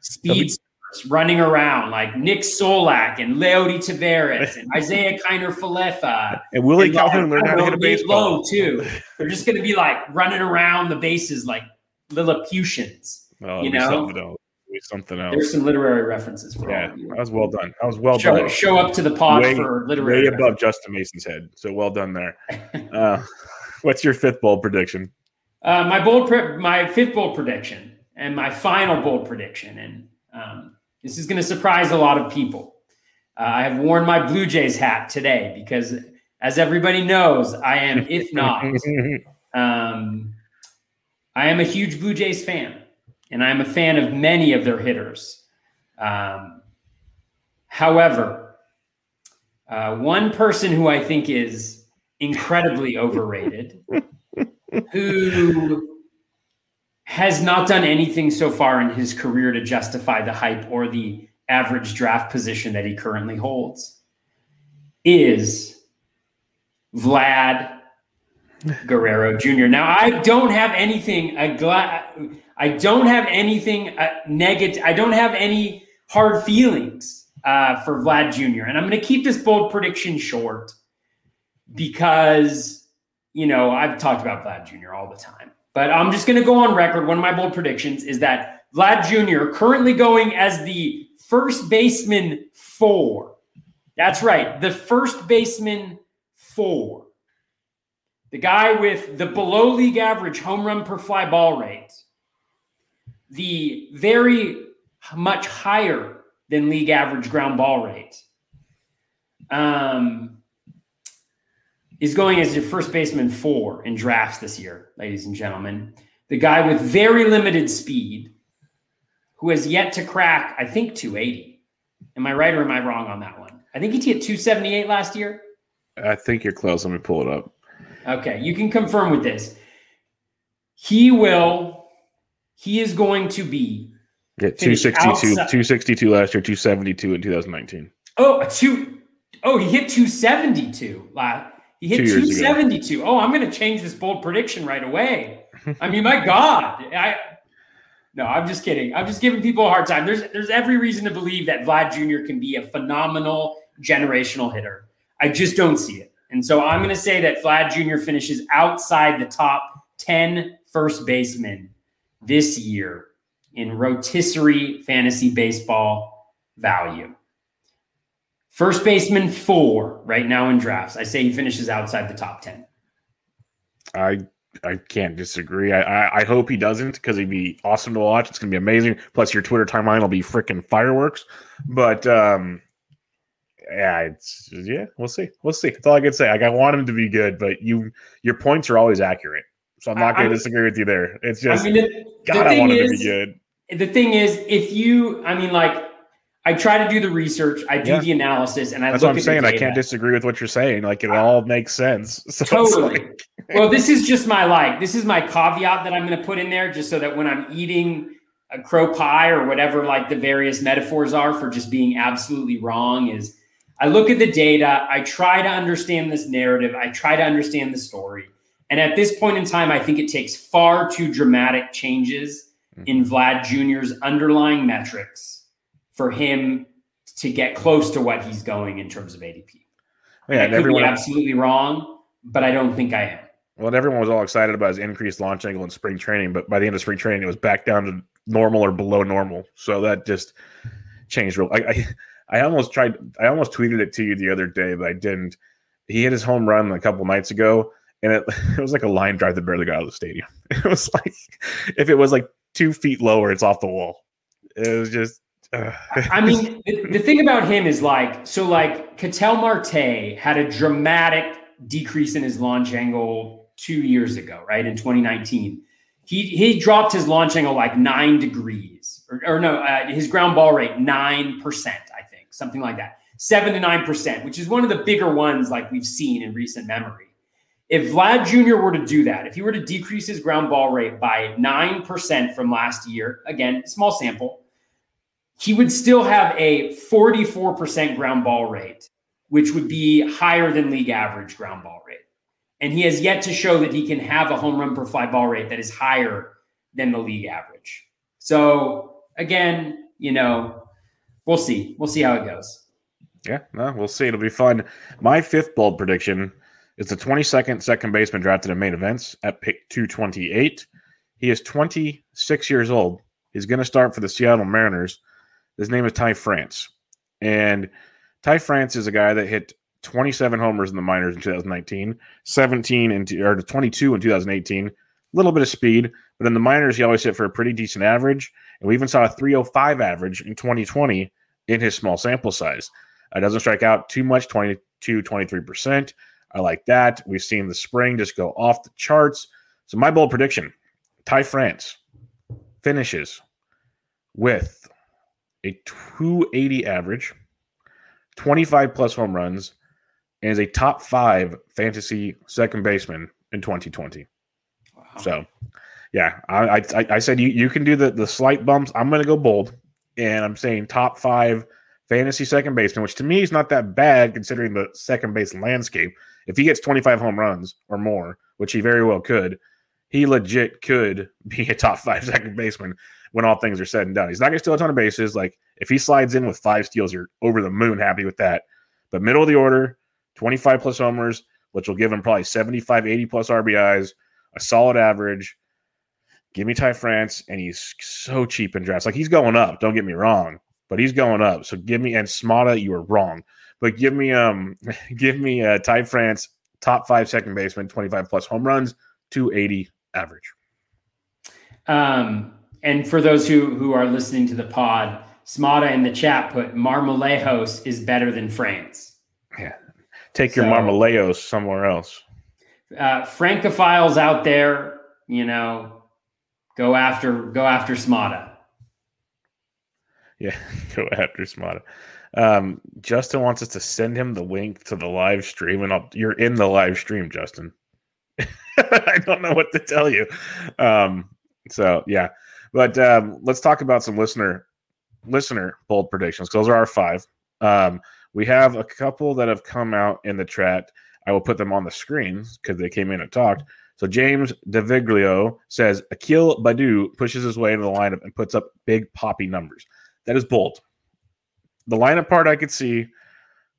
[SPEAKER 1] speeds running around like Nick Solak and Leody Taveras and Isiah Kiner Falefa.
[SPEAKER 2] And Willie and Calhoun learned how to hit a baseball.
[SPEAKER 1] Low too. They're just going to be like running around the bases like Lilliputians. Oh, you know?
[SPEAKER 2] Something else. Something else.
[SPEAKER 1] There's some literary references for
[SPEAKER 2] yeah, that was well done. That was well
[SPEAKER 1] show,
[SPEAKER 2] done.
[SPEAKER 1] Show up to the pod way, for literary.
[SPEAKER 2] Way above Justin Mason's head. So well done there. uh, what's your fifth bold prediction?
[SPEAKER 1] Uh, my bold, pre- my fifth bold prediction, and my final bold prediction, and um, this is going to surprise a lot of people. Uh, I have worn my Blue Jays hat today because, as everybody knows, I am, if not, um, I am a huge Blue Jays fan, and I'm a fan of many of their hitters. Um, however, uh, one person who I think is incredibly overrated, who has not done anything so far in his career to justify the hype or the average draft position that he currently holds is Vlad Guerrero Jr. Now, I don't have anything I don't have anything uh, negative. I don't have any hard feelings uh, for Vlad Jr. And I'm going to keep this bold prediction short because you know I've talked about Vlad Jr. all the time. But I'm just going to go on record. One of my bold predictions is that Vlad Jr., currently going as the first baseman four. That's right, the first baseman four. The guy with the below league average home run per fly ball rate, the very much higher than league average ground ball rate. Um, is going as your first baseman four in drafts this year, ladies and gentlemen. The guy with very limited speed, who has yet to crack, I think, 280. Am I right or am I wrong on that one? I think he hit 278 last year.
[SPEAKER 2] I think you're close. Let me pull it up.
[SPEAKER 1] Okay, you can confirm with this. He will, he is going to be
[SPEAKER 2] yeah, 262, 262 last year, 272 in 2019.
[SPEAKER 1] Oh, two, oh, he hit 272 last he hit 272. Oh, I'm going to change this bold prediction right away. I mean, my God. I no, I'm just kidding. I'm just giving people a hard time. There's there's every reason to believe that Vlad Jr. can be a phenomenal generational hitter. I just don't see it. And so I'm going to say that Vlad Jr. finishes outside the top 10 first basemen this year in rotisserie fantasy baseball value. First baseman four right now in drafts. I say he finishes outside the top 10.
[SPEAKER 2] I I can't disagree. I, I, I hope he doesn't because he'd be awesome to watch. It's gonna be amazing. Plus, your Twitter timeline will be freaking fireworks. But um, yeah, it's yeah, we'll see. We'll see. That's all I can say. Like, I want him to be good, but you your points are always accurate. So I'm not going to disagree with you there. It's just I mean, the, God, the I want him is, to be good.
[SPEAKER 1] The thing is, if you, I mean, like I try to do the research, I do yeah. the analysis, and I.
[SPEAKER 2] That's what I'm saying. I can't disagree with what you're saying. Like it all makes sense.
[SPEAKER 1] So totally. Like... well, this is just my like. This is my caveat that I'm going to put in there, just so that when I'm eating a crow pie or whatever, like the various metaphors are for just being absolutely wrong, is I look at the data. I try to understand this narrative. I try to understand the story. And at this point in time, I think it takes far too dramatic changes mm-hmm. in Vlad Jr.'s underlying metrics for him to get close to what he's going in terms of ADP. Yeah, I could everyone, be absolutely wrong, but I don't think I am.
[SPEAKER 2] Well, everyone was all excited about his increased launch angle in spring training, but by the end of spring training, it was back down to normal or below normal. So that just changed. Real, I, I, I almost tried. I almost tweeted it to you the other day, but I didn't. He hit his home run a couple nights ago, and it, it was like a line drive that barely got out of the stadium. It was like if it was like two feet lower, it's off the wall. It was just
[SPEAKER 1] I mean, the, the, thing about him is like, so like Ketel Marte had a dramatic decrease in his launch angle two years ago, right? In 2019. He, he dropped his launch angle like nine degrees, or, or no, uh, his ground ball rate, 9%, I think, something like that. Seven to nine percent, which is one of the bigger ones like we've seen in recent memory. If Vlad Jr. were to do that, if he were to decrease his ground ball rate by 9% from last year, again, small sample, he would still have a 44% ground ball rate, which would be higher than league average ground ball rate. And he has yet to show that he can have a home run per fly ball rate that is higher than the league average. So again, you know, we'll see. We'll see how it goes.
[SPEAKER 2] Yeah, no, we'll see. It'll be fun. My fifth bold prediction is the 22nd second baseman drafted in main events at pick 228. He is 26 years old. He's going to start for the Seattle Mariners. His name is Ty France. And Ty France is a guy that hit 27 homers in the minors in 2019, 17 and or 22 in 2018. A little bit of speed, but in the minors he always hit for a pretty decent average, and we even saw a 305 average in 2020 in his small sample size. It doesn't strike out too much, 22, 23%. I like that. We've seen the spring just go off the charts. So my bold prediction, Ty France finishes with a 280 average, 25 plus home runs, and is a top five fantasy second baseman in 2020. Wow. So, yeah, I, I, I said you you can do the the slight bumps. I'm going to go bold, and I'm saying top five fantasy second baseman, which to me is not that bad considering the second base landscape. If he gets 25 home runs or more, which he very well could, he legit could be a top five second baseman when all things are said and done. He's not going to steal a ton of bases. Like if he slides in with five steals, you're over the moon happy with that. But middle of the order, 25 plus homers, which will give him probably 75, 80 plus RBIs, a solid average. Give me Ty France, and he's so cheap in drafts. Like he's going up. Don't get me wrong, but he's going up. So give me and Smada, you are wrong, but give me um, give me uh, Ty France, top five second baseman, 25 plus home runs, 280 average.
[SPEAKER 1] Um, and for those who who are listening to the pod, Smada in the chat put Marmolejos is better than France.
[SPEAKER 2] Yeah, take your so, Marmolejos somewhere else.
[SPEAKER 1] Uh, Francophiles out there, you know, go after go after Smada.
[SPEAKER 2] Yeah, go after Smada. Um, Justin wants us to send him the link to the live stream, and I'll, you're in the live stream, Justin. I don't know what to tell you. Um, so yeah, but um, let's talk about some listener listener bold predictions. Those are our five. Um, we have a couple that have come out in the chat. I will put them on the screen because they came in and talked. So James DeViglio says Akil Baddoo pushes his way into the lineup and puts up big poppy numbers. That is bold. The lineup part I could see,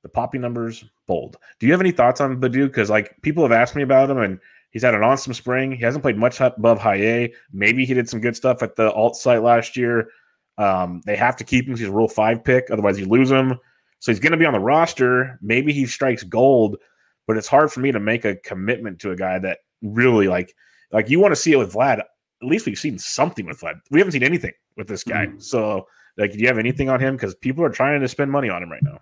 [SPEAKER 2] the poppy numbers bold. Do you have any thoughts on Baddoo? Because like people have asked me about him, and he's had an awesome spring. He hasn't played much above high A. Maybe he did some good stuff at the alt site last year. Um, they have to keep him. He's a Rule Five pick, otherwise you lose him. So he's going to be on the roster. Maybe he strikes gold, but it's hard for me to make a commitment to a guy that really like like you want to see it with Vlad. At least we've seen something with Vlad. We haven't seen anything with this guy. Mm. So like, do you have anything on him? Because people are trying to spend money on him right now.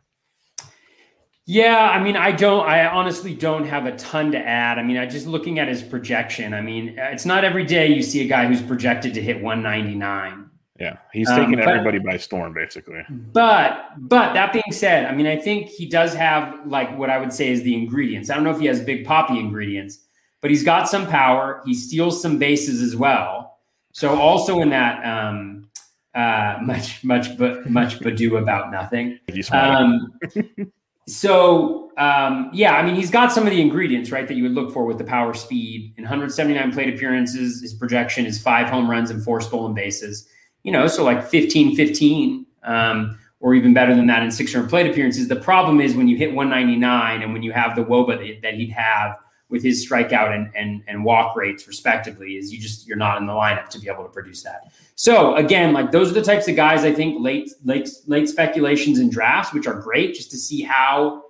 [SPEAKER 1] Yeah, I mean, I don't. I honestly don't have a ton to add. I mean, I just looking at his projection. I mean, it's not every day you see a guy who's projected to hit 199.
[SPEAKER 2] Yeah, he's taking um, but, everybody by storm, basically.
[SPEAKER 1] But but that being said, I mean, I think he does have like what I would say is the ingredients. I don't know if he has big poppy ingredients, but he's got some power. He steals some bases as well. So also in that um, uh, much much but much Baddoo about nothing. Um, so um, yeah, I mean he's got some of the ingredients right that you would look for with the power, speed, in 179 plate appearances. His projection is five home runs and four stolen bases. You know, so like 15, 15. Um, or even better than that in 600 plate appearances. The problem is when you hit 199 and when you have the woba that he'd have with his strikeout and, and, and walk rates respectively is you just you're not in the lineup to be able to produce that. So again, like those are the types of guys I think late late late speculations and drafts, which are great just to see how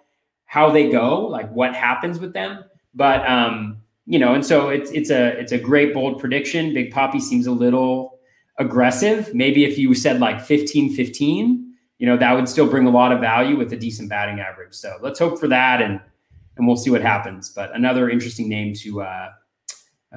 [SPEAKER 1] how they go, like what happens with them. But um, you know, and so it's it's a it's a great bold prediction. Big Poppy seems a little aggressive. Maybe if you said like 15 15, you know, that would still bring a lot of value with a decent batting average. So let's hope for that and and we'll see what happens. But another interesting name to uh,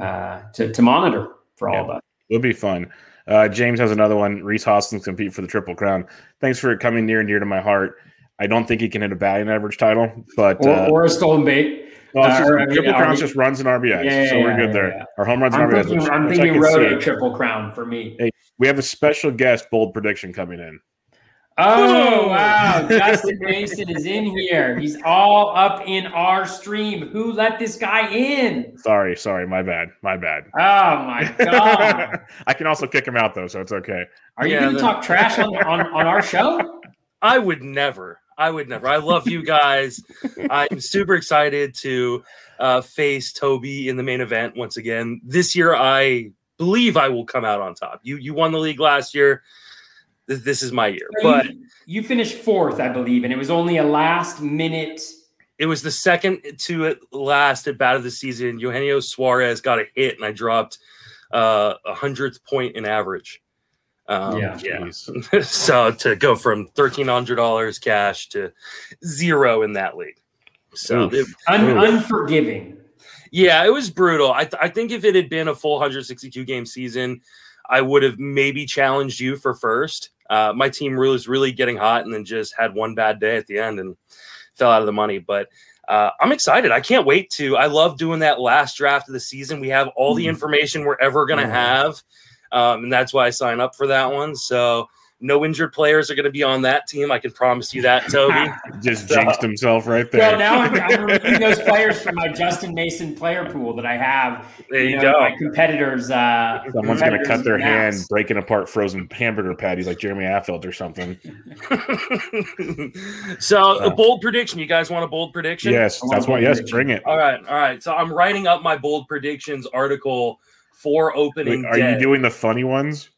[SPEAKER 1] uh, to, to monitor for all yeah, of us.
[SPEAKER 2] It'll be fun. Uh, James has another one. Rhys Hoskins compete for the triple crown. Thanks for coming near and dear to my heart. I don't think he can hit a batting average title, but
[SPEAKER 1] or, uh, or a stolen bait.
[SPEAKER 2] Well, just, uh, triple crown just runs in RBI, yeah, so we're good there. Yeah, Our home runs
[SPEAKER 1] I'm
[SPEAKER 2] RBIs.
[SPEAKER 1] Thinking, I'm thinking road a triple crown for me.
[SPEAKER 2] Hey, we have a special guest bold prediction coming in.
[SPEAKER 1] Oh wow, Justin Mason is in here. He's all up in our stream. Who let this guy in?
[SPEAKER 2] Sorry, sorry, my bad, my bad.
[SPEAKER 1] Oh my god!
[SPEAKER 2] I can also kick him out though, so it's okay.
[SPEAKER 1] Are you going to talk trash on, on on our show?
[SPEAKER 3] I would never. I would never. I love you guys. I'm super excited to uh, face Toby in the main event once again. This year, I believe I will come out on top. You you won the league last year. This, this is my year. But
[SPEAKER 1] you, you finished fourth, I believe, and it was only a last minute.
[SPEAKER 3] It was the second to last at bat of the season. Eugenio Suarez got a hit, and I dropped uh, a hundredth point in average. Um, yeah. yeah. so to go from thirteen hundred dollars cash to zero in that league, so
[SPEAKER 1] it, Un- unforgiving.
[SPEAKER 3] Yeah, it was brutal. I, th- I think if it had been a full 162 game season, I would have maybe challenged you for first. Uh, my team was really getting hot and then just had one bad day at the end and fell out of the money. But uh, I'm excited. I can't wait to. I love doing that last draft of the season. We have all the mm-hmm. information we're ever going to have. Um, and that's why I sign up for that one. So no injured players are going to be on that team. I can promise you that, Toby.
[SPEAKER 2] Just so, jinxed himself right there.
[SPEAKER 1] Well, now I'm, I'm removing those players from my Justin Mason player pool that I have.
[SPEAKER 3] There you, you know, go.
[SPEAKER 1] My competitors. Uh,
[SPEAKER 2] Someone's going to cut their hand breaking apart frozen hamburger patties like Jeremy Affeldt or something.
[SPEAKER 3] so, a bold prediction. You guys want a bold prediction?
[SPEAKER 2] Yes, that's why. Yes, bring it.
[SPEAKER 3] All right, all right. So, I'm writing up my bold predictions article for opening. Wait,
[SPEAKER 2] are
[SPEAKER 3] day.
[SPEAKER 2] you doing the funny ones?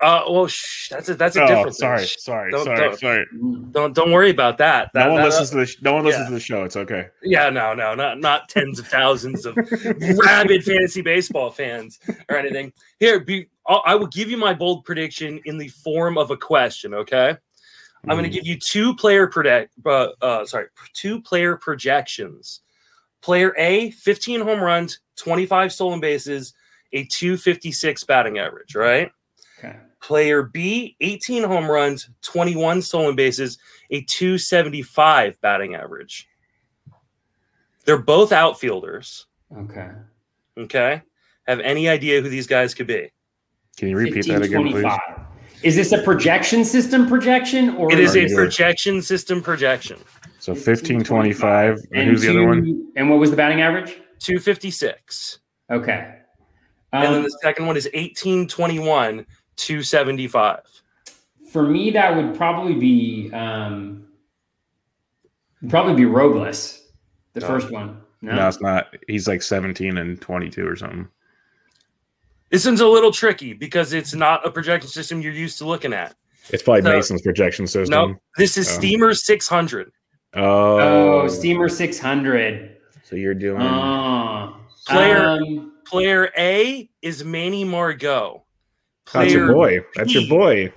[SPEAKER 3] Uh, well, shh, that's a that's a oh, different.
[SPEAKER 2] Sorry, sorry, don't, sorry,
[SPEAKER 3] don't,
[SPEAKER 2] sorry.
[SPEAKER 3] Don't don't worry about that. that
[SPEAKER 2] no one
[SPEAKER 3] that,
[SPEAKER 2] listens to the no one listens yeah. to the show. It's okay.
[SPEAKER 3] Yeah, no, no, not not tens of thousands of rabid fantasy baseball fans or anything. Here, be I'll, I will give you my bold prediction in the form of a question. Okay, I'm going to hmm. give you two player predict. Uh, uh, sorry, two player projections. Player A, 15 home runs, 25 stolen bases, a 256 batting average, right?
[SPEAKER 1] Okay.
[SPEAKER 3] Player B, 18 home runs, 21 stolen bases, a 275 batting average. They're both outfielders.
[SPEAKER 1] Okay.
[SPEAKER 3] Okay. Have any idea who these guys could be?
[SPEAKER 2] Can you repeat 15, that again, 25.
[SPEAKER 1] please? Is this a projection system projection or
[SPEAKER 3] it is a projection system projection?
[SPEAKER 2] So 1525. 25. And, and who's two, the other one?
[SPEAKER 1] And what was the batting average?
[SPEAKER 3] 256.
[SPEAKER 1] Okay.
[SPEAKER 3] Um, and then um, the second one is 1821, 275.
[SPEAKER 1] For me, that would probably be um, probably be Robles, the no. first one.
[SPEAKER 2] No? no, it's not. He's like 17 and 22 or something.
[SPEAKER 3] This one's a little tricky because it's not a projection system you're used to looking at.
[SPEAKER 2] It's probably so, Mason's projection system.
[SPEAKER 3] No, this is oh. Steamer 600.
[SPEAKER 2] Oh.
[SPEAKER 1] oh, Steamer 600.
[SPEAKER 2] So you're doing
[SPEAKER 1] uh,
[SPEAKER 3] player um, Player A is Manny Margot.
[SPEAKER 2] Player That's your boy. That's your boy.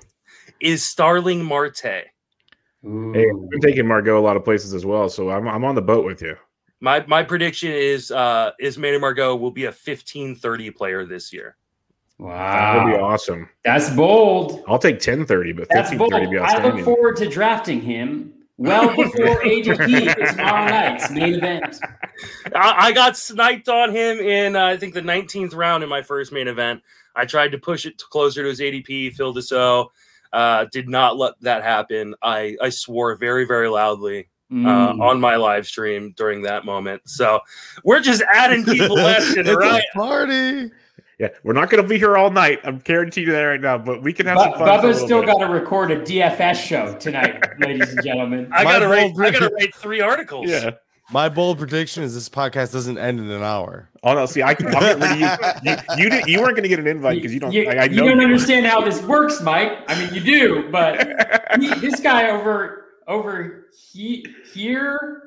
[SPEAKER 3] Is Starling Marte.
[SPEAKER 2] Ooh. Hey, I'm taking Margot a lot of places as well, so I'm I'm on the boat with you.
[SPEAKER 3] My my prediction is uh is Manny Margot will be a 15-30 player this year.
[SPEAKER 1] Wow.
[SPEAKER 2] That would be awesome.
[SPEAKER 1] That's bold.
[SPEAKER 2] I'll take 10-30, but 15-30 be
[SPEAKER 1] I look forward to drafting him well before ADP is tomorrow night's main event.
[SPEAKER 3] I, I got sniped on him in uh, I think the 19th round in my first main event. I tried to push it closer to his ADP. Phil Deso uh, did not let that happen. I I swore very very loudly. Uh, mm. on my live stream during that moment, so we're just adding people left and right.
[SPEAKER 2] party. Yeah, we're not going to be here all night. I'm guaranteeing you that right now, but we can have some
[SPEAKER 1] fun. Bubba's still got to record a DFS show tonight, ladies and gentlemen.
[SPEAKER 3] I got to write. I got to write three articles.
[SPEAKER 2] Yeah.
[SPEAKER 4] My bold prediction is this podcast doesn't end in an hour.
[SPEAKER 2] Oh no! See, I can. I'm ready. You, you, you, did, you weren't going to get an invite because you don't.
[SPEAKER 1] You,
[SPEAKER 2] I, I
[SPEAKER 1] you don't understand how this works, Mike. I mean, you do, but he, this guy over over he, here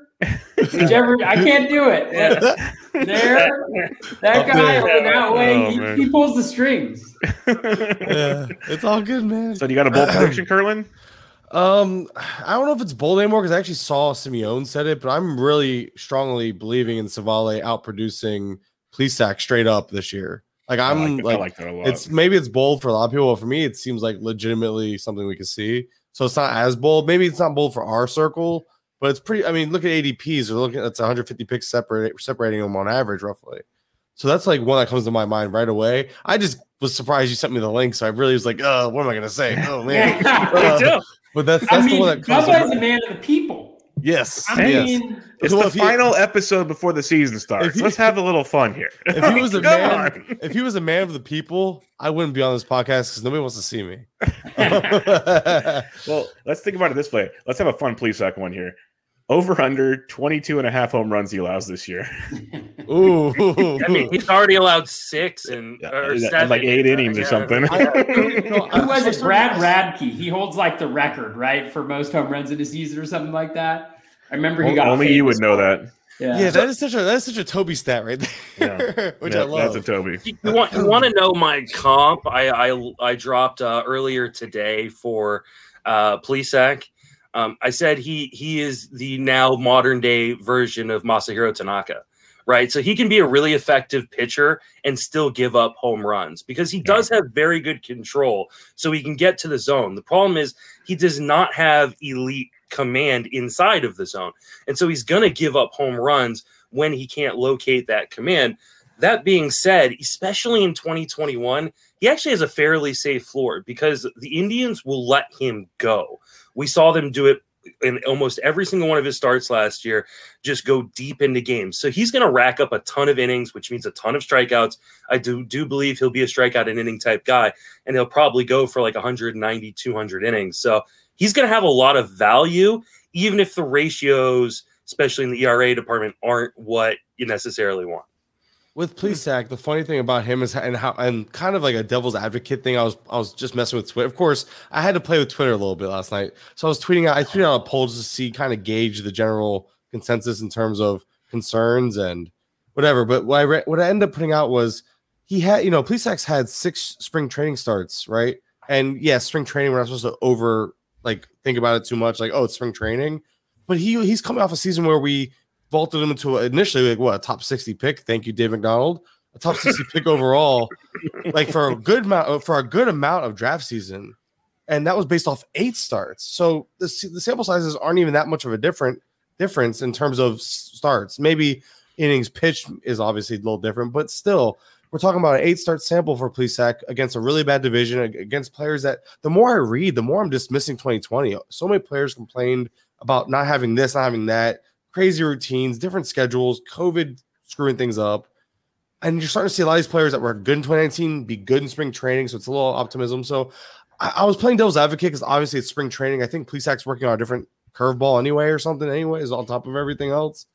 [SPEAKER 1] Whichever I can't do it. There, that guy over that way, oh, he, he, pulls the strings.
[SPEAKER 4] yeah, it's all good, man.
[SPEAKER 2] So you got a bold prediction, Curlin?
[SPEAKER 4] Um, I don't know if it's bold anymore because I actually saw Simeone said it, but I'm really strongly believing in Civale outproducing Plesac straight up this year. Like I'm
[SPEAKER 2] I like,
[SPEAKER 4] like,
[SPEAKER 2] like
[SPEAKER 4] it's maybe it's bold for a lot of people, but for me, it seems like legitimately something we could see. so it's not as bold. Maybe it's not bold for our circle, but it's pretty. I mean, look at ADPs. They're looking. That's 150 picks separate, separating them on average, roughly. So that's like one that comes to my mind right away. I just was surprised you sent me the link, so I really was like, "Oh, what am I gonna say?" Oh man, uh, but that's that's I
[SPEAKER 1] mean,
[SPEAKER 4] the one that comes.
[SPEAKER 1] Bubba is a man of the people.
[SPEAKER 4] Yes.
[SPEAKER 1] I
[SPEAKER 4] yes.
[SPEAKER 1] mean,
[SPEAKER 2] it's well, the final he, episode before the season starts. He, Let's have a little fun here.
[SPEAKER 4] If he was a man, on. if he was a man of the people, I wouldn't be on this podcast because nobody wants to see me.
[SPEAKER 2] well, let's think about it this way. Let's have a fun Plesac one here. Over under 22 and a half home runs he allows this year.
[SPEAKER 4] Ooh.
[SPEAKER 3] I mean, he's already allowed six and
[SPEAKER 2] like eight innings yeah. or something.
[SPEAKER 1] Who was it? Brad Radke. He holds like the record, right, for most home runs in a season or something like that. I remember he got
[SPEAKER 2] only you would know that.
[SPEAKER 4] Yeah. yeah, that is such a that is such a Toby stat right there, yeah. which yeah, I love.
[SPEAKER 2] That's a Toby.
[SPEAKER 3] You, you want you want to know my comp? I I, I dropped uh, earlier today for uh, Plesac um, I said he he is the now modern day version of Masahiro Tanaka, right? So he can be a really effective pitcher and still give up home runs because he does have very good control, so he can get to the zone. The problem is he does not have elite command inside of the zone, and so he's going to give up home runs when he can't locate that command. That being said, especially in 2021, he actually has a fairly safe floor because the Indians will let him go. We saw them do it in almost every single one of his starts last year, just go deep into games. So he's going to rack up a ton of innings, which means a ton of strikeouts. I do do believe he'll be a strikeout and inning type guy, and he'll probably go for like 190, 200 innings. So he's going to have a lot of value, even if the ratios, especially in the ERA department, aren't what you necessarily want
[SPEAKER 4] with Plesac, the funny thing about him is and how and kind of like a devil's advocate thing. I was I was just messing with Twitter. Of course, I had to play with Twitter a little bit last night, so I was tweeting out. I tweeted out a poll just to see kind of gauge the general consensus in terms of concerns and whatever. But what I re- what I ended up putting out was he had you know Plesac's had six spring training starts, right? And yeah, spring training we're not supposed to over like think about it too much, like oh it's spring training, but he he's coming off a season where we vaulted him into initially like what a top 60 pick. Thank you, Dave McDonald. A top 60 pick overall, like for a good amount uh, for a good amount of draft season. And that was based off eight starts. So the, the sample sizes aren't even that much of a different difference in terms of starts. Maybe innings pitched is obviously a little different, but still, we're talking about an eight start sample for Plesac against a really bad division, against players that the more I read, the more I'm dismissing 2020. So many players complained about not having this, not having that crazy routines, different schedules, COVID screwing things up. And you're starting to see a lot of these players that were good in 2019 be good in spring training. So it's a little optimism. So I, I was playing devil's advocate because obviously it's spring training. I think Plesac's working on a different curveball anyway or something, anyways, on top of everything else.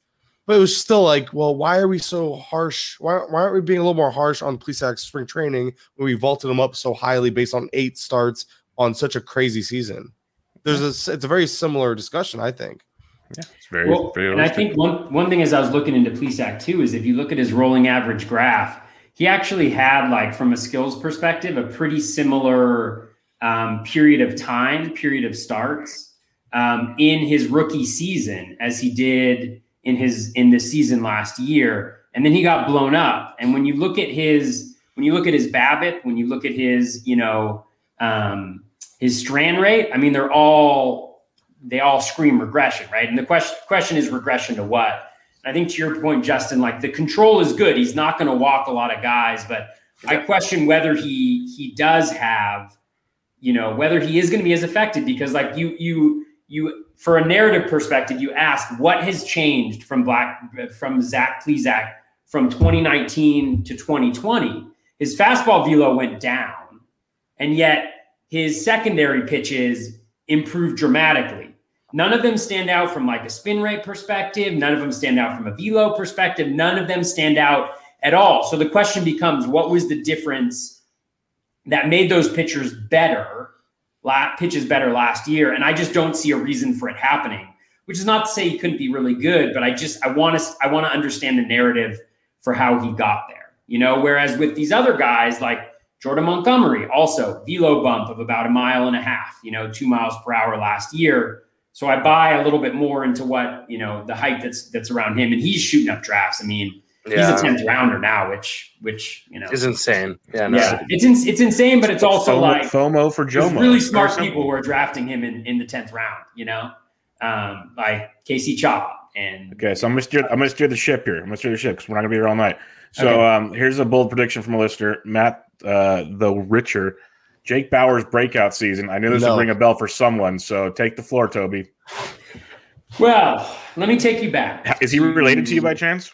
[SPEAKER 4] But it was still like, well, why are we so harsh? Why, why aren't we being a little more harsh on Plesac's spring training when we vaulted him up so highly based on eight starts on such a crazy season? There's a it's a very similar discussion, I think.
[SPEAKER 2] Yeah, it's very,
[SPEAKER 1] well,
[SPEAKER 2] very
[SPEAKER 1] and I think one one thing as I was looking into Plesac too is if you look at his rolling average graph, he actually had like from a skills perspective a pretty similar um, period of time, period of starts um, in his rookie season as he did in his in the season last year, and then he got blown up. And when you look at his when you look at his BABIP, when you look at his you know um, his strand rate, I mean they're all they all scream regression, right? And the question question is regression to what? I think to your point, Justin, like the control is good. He's not going to walk a lot of guys, but I question whether he he does have, you know, whether he is going to be as effective because like you you you for a narrative perspective, you ask what has changed from Black from Zach Plesac from 2019 to 2020. His fastball velo went down, and yet his secondary pitches improved dramatically. None of them stand out from like a spin rate perspective. None of them stand out from a velo perspective. None of them stand out at all. So the question becomes what was the difference that made those pitchers better, pitches better last year? And I just don't see a reason for it happening, which is not to say he couldn't be really good, but I just, I want to, I want to understand the narrative for how he got there, you know? Whereas with these other guys like Jordan Montgomery, also velo bump of about a mile and a half, you know, two miles per hour last year so I buy a little bit more into what you know the hype that's that's around him, and he's shooting up drafts. I mean, yeah. he's a tenth rounder now, which which you know
[SPEAKER 3] is insane.
[SPEAKER 1] Yeah, no. yeah, it's in, it's insane, but it's also
[SPEAKER 2] FOMO,
[SPEAKER 1] like
[SPEAKER 2] FOMO for Joe.
[SPEAKER 1] Really smart people who are drafting him in, in the tenth round. You know, um, like Casey Chop and
[SPEAKER 2] okay. So I'm gonna steer I'm gonna steer the ship here. I'm gonna steer the ship because we're not gonna be here all night. So okay. um, here's a bold prediction from a listener, Matt uh, the Richer. Jake Bauers breakout season. I knew this no. would ring a bell for someone. So take the floor, Toby.
[SPEAKER 1] Well, let me take you back.
[SPEAKER 2] Is he related to you by chance?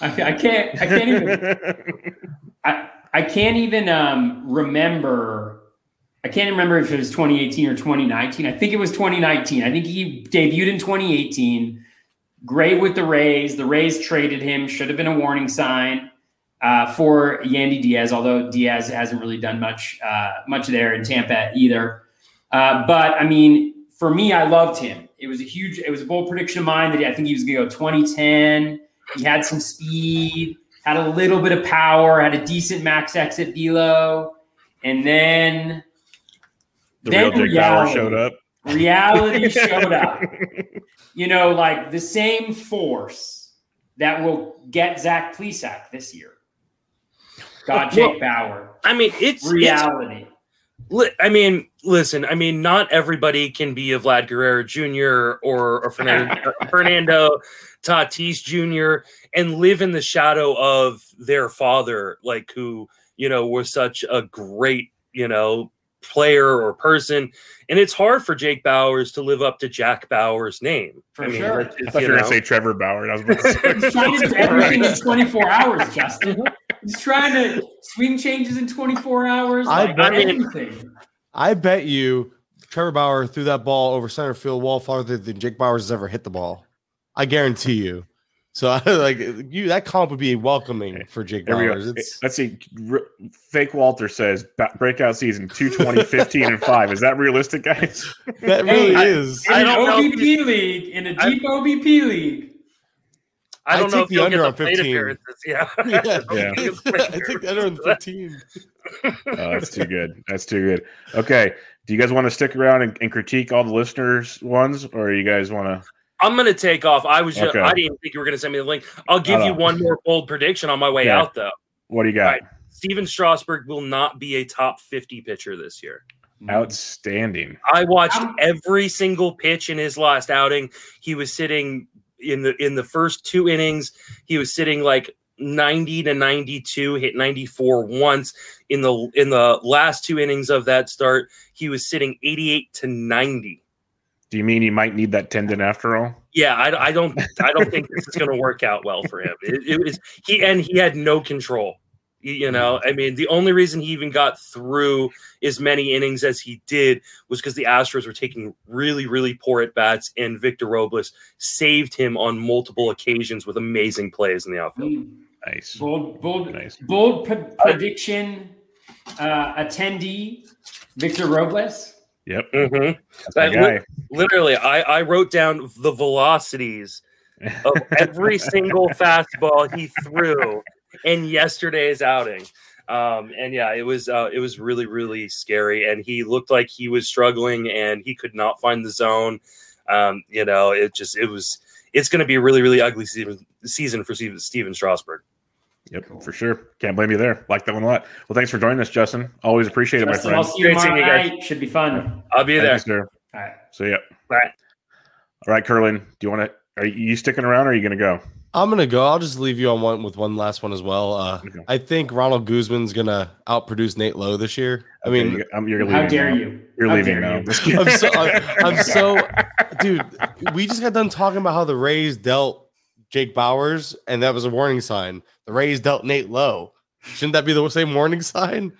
[SPEAKER 1] I, I can't. I can't even. I I can't even um, remember. I can't remember if it was 2018 or 2019. I think it was 2019. I think he debuted in 2018. Great with the Rays. The Rays traded him. Should have been a warning sign uh, for Yandy Diaz, although Diaz hasn't really done much uh, much there in Tampa either. Uh, but I mean, for me, I loved him. It was a huge. It was a bold prediction of mine that I think he was going to go 2010. He had some speed, had a little bit of power, had a decent max exit velo, and then
[SPEAKER 2] the then real reality, showed up.
[SPEAKER 1] Reality showed up. You know, like the same force that will get Zach Plesac this year. Got Jake well, Bauer.
[SPEAKER 3] I mean, it's
[SPEAKER 1] reality.
[SPEAKER 3] It's, I mean, listen. I mean, not everybody can be a Vlad Guerrero Jr. or, or Fernando, Fernando Tatis Jr. and live in the shadow of their father, like who you know was such a great you know player or person. And it's hard for Jake Bauers to live up to Jack Bauer's name.
[SPEAKER 1] For I mean, sure.
[SPEAKER 2] I thought you were going to say Trevor Bauer. I was about to say.
[SPEAKER 1] He's trying to do everything in 24 hours, Justin. He's trying to swing changes in 24 hours. I, like bet, everything.
[SPEAKER 4] I bet you Trevor Bauer threw that ball over center field wall farther than Jake Bauers has ever hit the ball. I guarantee you. So I like you that comp would be welcoming for Jake Bauers.
[SPEAKER 2] Let's see. R- Fake Walter says breakout season 220, 15, and 5. Is that realistic, guys?
[SPEAKER 4] That really hey, is.
[SPEAKER 1] In an OBP league, in a deep I, OBP league.
[SPEAKER 3] I don't I know if the under on 15. Yeah. yeah.
[SPEAKER 4] yeah. I take the under on 15.
[SPEAKER 2] Oh, that's too good. That's too good. Okay. Do you guys want to stick around and, and critique all the listeners' ones, or you guys want to?
[SPEAKER 3] I'm gonna take off. I was just, okay. I didn't think you were gonna send me the link. I'll give oh. you one more bold prediction on my way yeah. out though.
[SPEAKER 2] What do you got? Right.
[SPEAKER 3] Stephen Strasburg will not be a top 50 pitcher this year. Mm-hmm.
[SPEAKER 2] Outstanding.
[SPEAKER 3] I watched every single pitch in his last outing. He was sitting in the in the first two innings, he was sitting like 90 to 92, hit 94 once. In the in the last two innings of that start, he was sitting 88 to 90.
[SPEAKER 2] Do you mean he might need that tendon after all?
[SPEAKER 3] Yeah, I, I don't. I don't think this is going to work out well for him. It, it was he and he had no control. You know, I mean, the only reason he even got through as many innings as he did was because the Astros were taking really, really poor at bats, and Victor Robles saved him on multiple occasions with amazing plays in the outfield. Mm.
[SPEAKER 2] Nice,
[SPEAKER 1] bold, bold, nice. bold prediction. Uh, attendee Victor Robles.
[SPEAKER 2] Yep.
[SPEAKER 3] Mm-hmm. literally, I, I wrote down the velocities of every single fastball he threw in yesterday's outing. Um, and yeah, it was uh, it was really really scary, and he looked like he was struggling, and he could not find the zone. Um, you know, it just it was it's going to be a really really ugly season season for Steven, Stephen Strasburg.
[SPEAKER 2] Yep, cool. for sure. Can't blame you there. Like that one a lot. Well, thanks for joining us, Justin. Always appreciate Justin, it, my friend.
[SPEAKER 1] I'll see you tomorrow night. Should be fun.
[SPEAKER 3] I'll be there.
[SPEAKER 2] Sir.
[SPEAKER 1] All right.
[SPEAKER 2] So yeah.
[SPEAKER 3] All right.
[SPEAKER 2] All right, Curlin. Do you want to? Are you sticking around? or Are you going to go?
[SPEAKER 4] I'm gonna go. I'll just leave you on one with one last one as well. Uh, okay. I think Ronald Guzman's gonna outproduce Nate Lowe this year. I okay, mean,
[SPEAKER 2] you're, you're
[SPEAKER 1] how dare now. you?
[SPEAKER 2] You're
[SPEAKER 1] how
[SPEAKER 2] leaving now.
[SPEAKER 4] I'm so, I'm so, dude. We just got done talking about how the Rays dealt Jake Bauers, and that was a warning sign. The Rays dealt Nate Lowe. Shouldn't that be the same warning sign?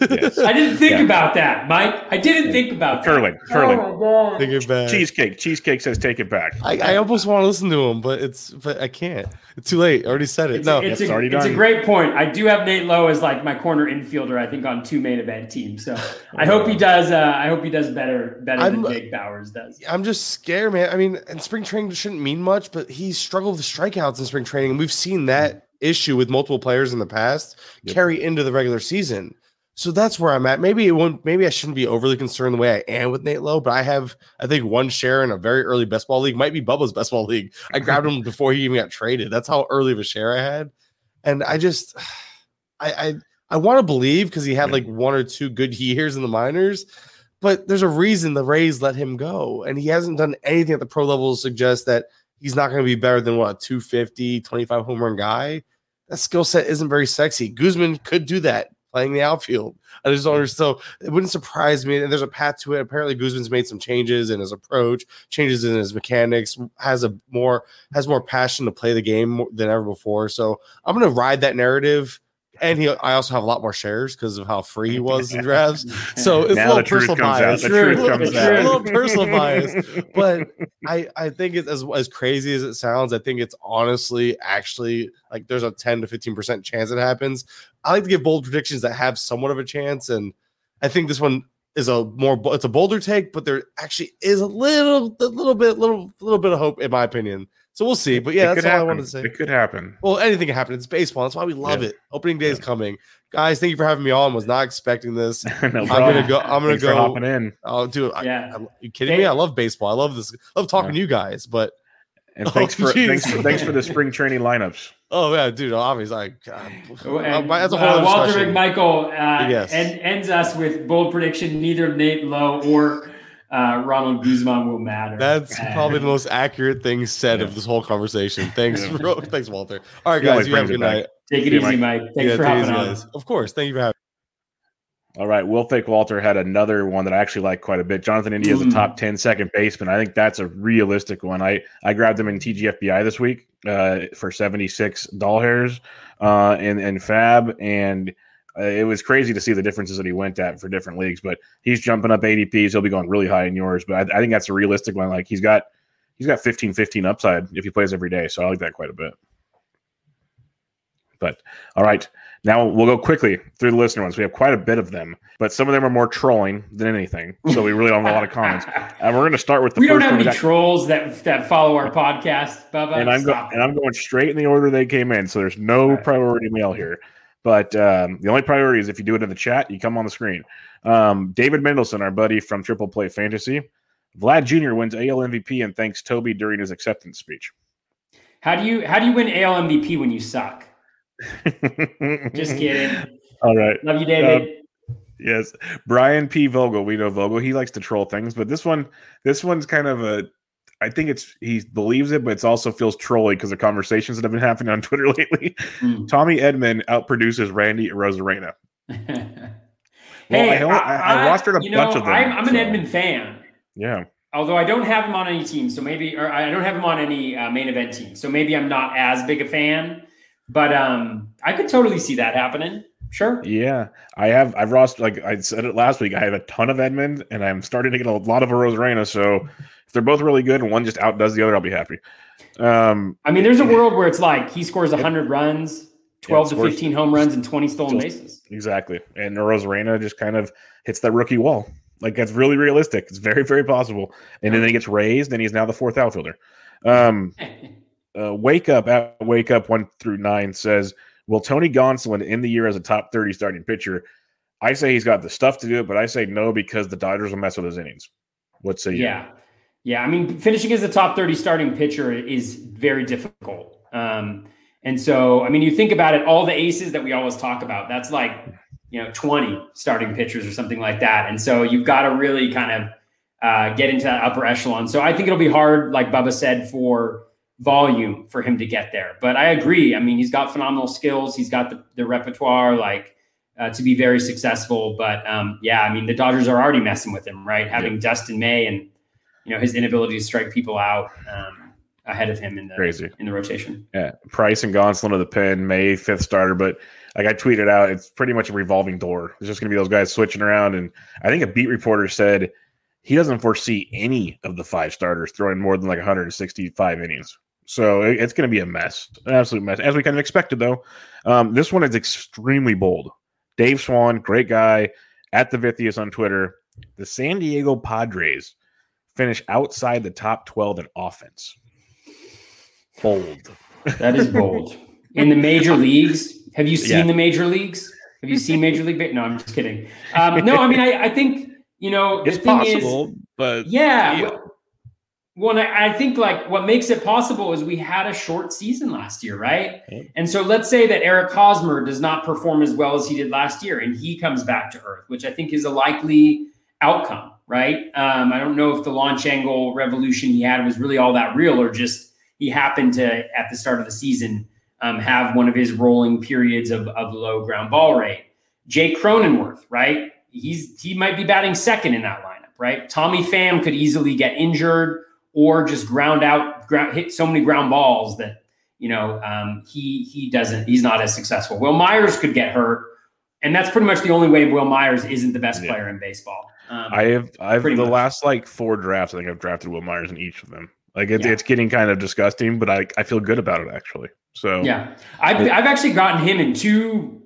[SPEAKER 1] Yes. I didn't think yeah. about that, Mike. I didn't think about
[SPEAKER 2] curling.
[SPEAKER 1] That.
[SPEAKER 2] Curling.
[SPEAKER 1] Oh
[SPEAKER 4] take it back.
[SPEAKER 2] Cheesecake. Cheesecake says take it back.
[SPEAKER 4] I, I, almost want to listen to him, but it's but I can't. It's too late. I already said it.
[SPEAKER 1] It's,
[SPEAKER 4] no,
[SPEAKER 1] it's, it's a, already done. It's a great point. I do have Nate Lowe as like my corner infielder. I think on two main event teams. So I hope he does. Uh, I hope he does better better I'm, than Jake Bauers does.
[SPEAKER 4] I'm just scared, man. I mean, and spring training shouldn't mean much, but he struggled with strikeouts in spring training, and we've seen that issue with multiple players in the past yep. carry into the regular season. So that's where I'm at. Maybe it won't. Maybe I shouldn't be overly concerned the way I am with Nate Lowe, but I have, I think, one share in a very early best ball league. Might be Bubba's best ball league. I grabbed him before he even got traded. That's how early of a share I had. And I just, I, I, I want to believe because he had like one or two good years in the minors, but there's a reason the Rays let him go, and he hasn't done anything at the pro level to suggest that he's not going to be better than what a 250, 25 home run guy. That skill set isn't very sexy. Guzman could do that playing the outfield. I just don't understand. So it wouldn't surprise me. And there's a path to it. Apparently, Guzman's made some changes in his approach, changes in his mechanics, has a more has more passion to play the game than ever before. So I'm going to ride that narrative and he I also have a lot more shares because of how free he was in drafts. So it's now a little personal bias. Out, a, little, a little personal bias. But I I think it's as as crazy as it sounds, I think it's honestly actually like there's a 10 to 15 percent chance it happens. I like to give bold predictions that have somewhat of a chance, and I think this one is a more it's a bolder take, but there actually is a little a little bit little little bit of hope in my opinion so we'll see. But yeah, that's all
[SPEAKER 2] happen.
[SPEAKER 4] I wanted to say.
[SPEAKER 2] It could happen.
[SPEAKER 4] Well, anything can happen. It's baseball. That's why we love yeah. it. Opening day yeah. is coming. Guys, thank you for having me on. Was not expecting this. no I'm gonna go. I'm gonna Thanks go.
[SPEAKER 2] hopping in.
[SPEAKER 4] Oh, dude. Yeah. I, I, you kidding me? I love baseball. I love this. I love talking yeah. to you guys. But
[SPEAKER 2] and thanks oh, for thanks for thanks for the spring training lineups.
[SPEAKER 4] Oh yeah, dude. Obviously, like God.
[SPEAKER 1] And, that's a whole uh, Walter McMichael uh, yes. and ends us with bold prediction: neither Nate Lowe or uh, Ronald Guzman will matter.
[SPEAKER 4] That's and, probably the most accurate thing said yeah. of this whole conversation. Thanks, yeah. thanks, Walter. All right, guys, you have a good night.
[SPEAKER 1] Take it easy, Mike. Thanks yeah, for having us.
[SPEAKER 4] Of course, thank you for having.
[SPEAKER 2] All right, Will Fake Walter had another one that I actually like quite a bit. Jonathan India is a top 10 second baseman. I think that's a realistic one. I, I grabbed him in TGFBI this week uh, for 76 doll hairs uh, in, in FAAB, and – uh, it was crazy to see the differences that he went at for different leagues. But he's jumping up ADPs. He'll be going really high in yours. But I, I think that's a realistic one. Like he's got he's got 15 15 upside if he plays every day. So I like that quite a bit. But all right, now we'll go quickly through the listener ones. We have quite a bit of them, but some of them are more trolling than anything. So we really don't have a lot of comments. And we're going to start with the.
[SPEAKER 1] We don't have any trolls that that follow our podcast, Bubba.
[SPEAKER 2] And I'm go- and I'm going straight in the order they came in. So there's no right. priority mail here. But um, the only priority is if you do it in the chat, you come on the screen. Um, David Mendelson, our buddy from Triple Play Fantasy, Vlad Jr. wins AL MVP and thanks Toby during his acceptance speech.
[SPEAKER 1] How do you how do you win AL MVP when you suck? Just kidding.
[SPEAKER 2] All right.
[SPEAKER 1] Love you, David. Um,
[SPEAKER 2] yes. Brian P. Vogel. We know Vogel. He likes to troll things, but this one, this one's kind of a I think it's he believes it, but it also feels trolly because of conversations that have been happening on Twitter lately. Mm. Tommy Edman outproduces Randy Arozarena.
[SPEAKER 1] well, hey, I, I, I, rostered a bunch know, of them. I'm, I'm so. an Edman fan.
[SPEAKER 2] Yeah.
[SPEAKER 1] Although I don't have him on any team, so maybe, or I don't have him on any uh, main event team, so maybe I'm not as big a fan. But um, I could totally see that happening. Sure.
[SPEAKER 2] Yeah, I have. I've rostered like I said it last week. I have a ton of Edman, and I'm starting to get a lot of Arozarena. So if they're both really good and one just outdoes the other, I'll be happy. Um,
[SPEAKER 1] I mean, there's a world where it's like he scores 100 runs, 12 yeah, to 15 home runs, and 20 stolen bases.
[SPEAKER 2] Exactly. And Rosarena just kind of hits that rookie wall. Like that's really realistic. It's very, very possible. And then he gets raised, and he's now the fourth outfielder. Um, uh, wake up at wake up one through nine says, "Will Tony Gonsolin end the year as a top 30 starting pitcher?" I say he's got the stuff to do it, but I say no because the Dodgers will mess with his innings. What say you?
[SPEAKER 1] Yeah. Yeah, I mean, finishing as a top 30 starting pitcher is very difficult. Um, and so, I mean, you think about it, all the aces that we always talk about, that's like, you know, 20 starting pitchers or something like that. And so you've got to really kind of uh, get into that upper echelon. So I think it'll be hard, like Bubba said, for volume for him to get there. But I agree. I mean, he's got phenomenal skills. He's got the, the repertoire, like, uh, to be very successful. But um, yeah, I mean, the Dodgers are already messing with him, right? Having yeah. Dustin May and you know his inability to strike people out um, ahead of him in the
[SPEAKER 2] crazy
[SPEAKER 1] in the rotation.
[SPEAKER 2] Yeah, Price and Gonsolin of the pen, May fifth starter, but like I tweeted out, it's pretty much a revolving door. It's just going to be those guys switching around, and I think a beat reporter said he doesn't foresee any of the five starters throwing more than like 165 innings. So it's going to be a mess, an absolute mess, as we kind of expected. Though um, this one is extremely bold. Dave Swan, great guy at the Vithius on Twitter. The San Diego Padres finish outside the top 12 in offense. Bold.
[SPEAKER 1] That is bold. In the major leagues, have you seen yeah. the major leagues? Have you seen Major League? no, I'm just kidding. Um, no, I mean, I, I, think you know
[SPEAKER 2] it's possible, is, but
[SPEAKER 1] yeah. Well, I think like what makes it possible is we had a short season last year, right? And so let's say that Eric Hosmer does not perform as well as he did last year, and he comes back to earth, which I think is a likely outcome, right? Um, I don't know if the launch angle revolution he had was really all that real, or just he happened to at the start of the season um, have one of his rolling periods of, of low ground ball rate. Jake Cronenworth, right? He's he might be batting second in that lineup, right? Tommy Pham could easily get injured or just ground out, ground, hit so many ground balls that you know um, he he doesn't. He's not as successful. Wil Myers could get hurt, and that's pretty much the only way Wil Myers isn't the best yeah. player in baseball.
[SPEAKER 2] Um, I have I've the much. last like four drafts. I think I've drafted Wil Myers in each of them. Like it's, yeah. it's getting kind of disgusting, but I, I feel good about it actually. So
[SPEAKER 1] yeah, I've, I've actually gotten him in two.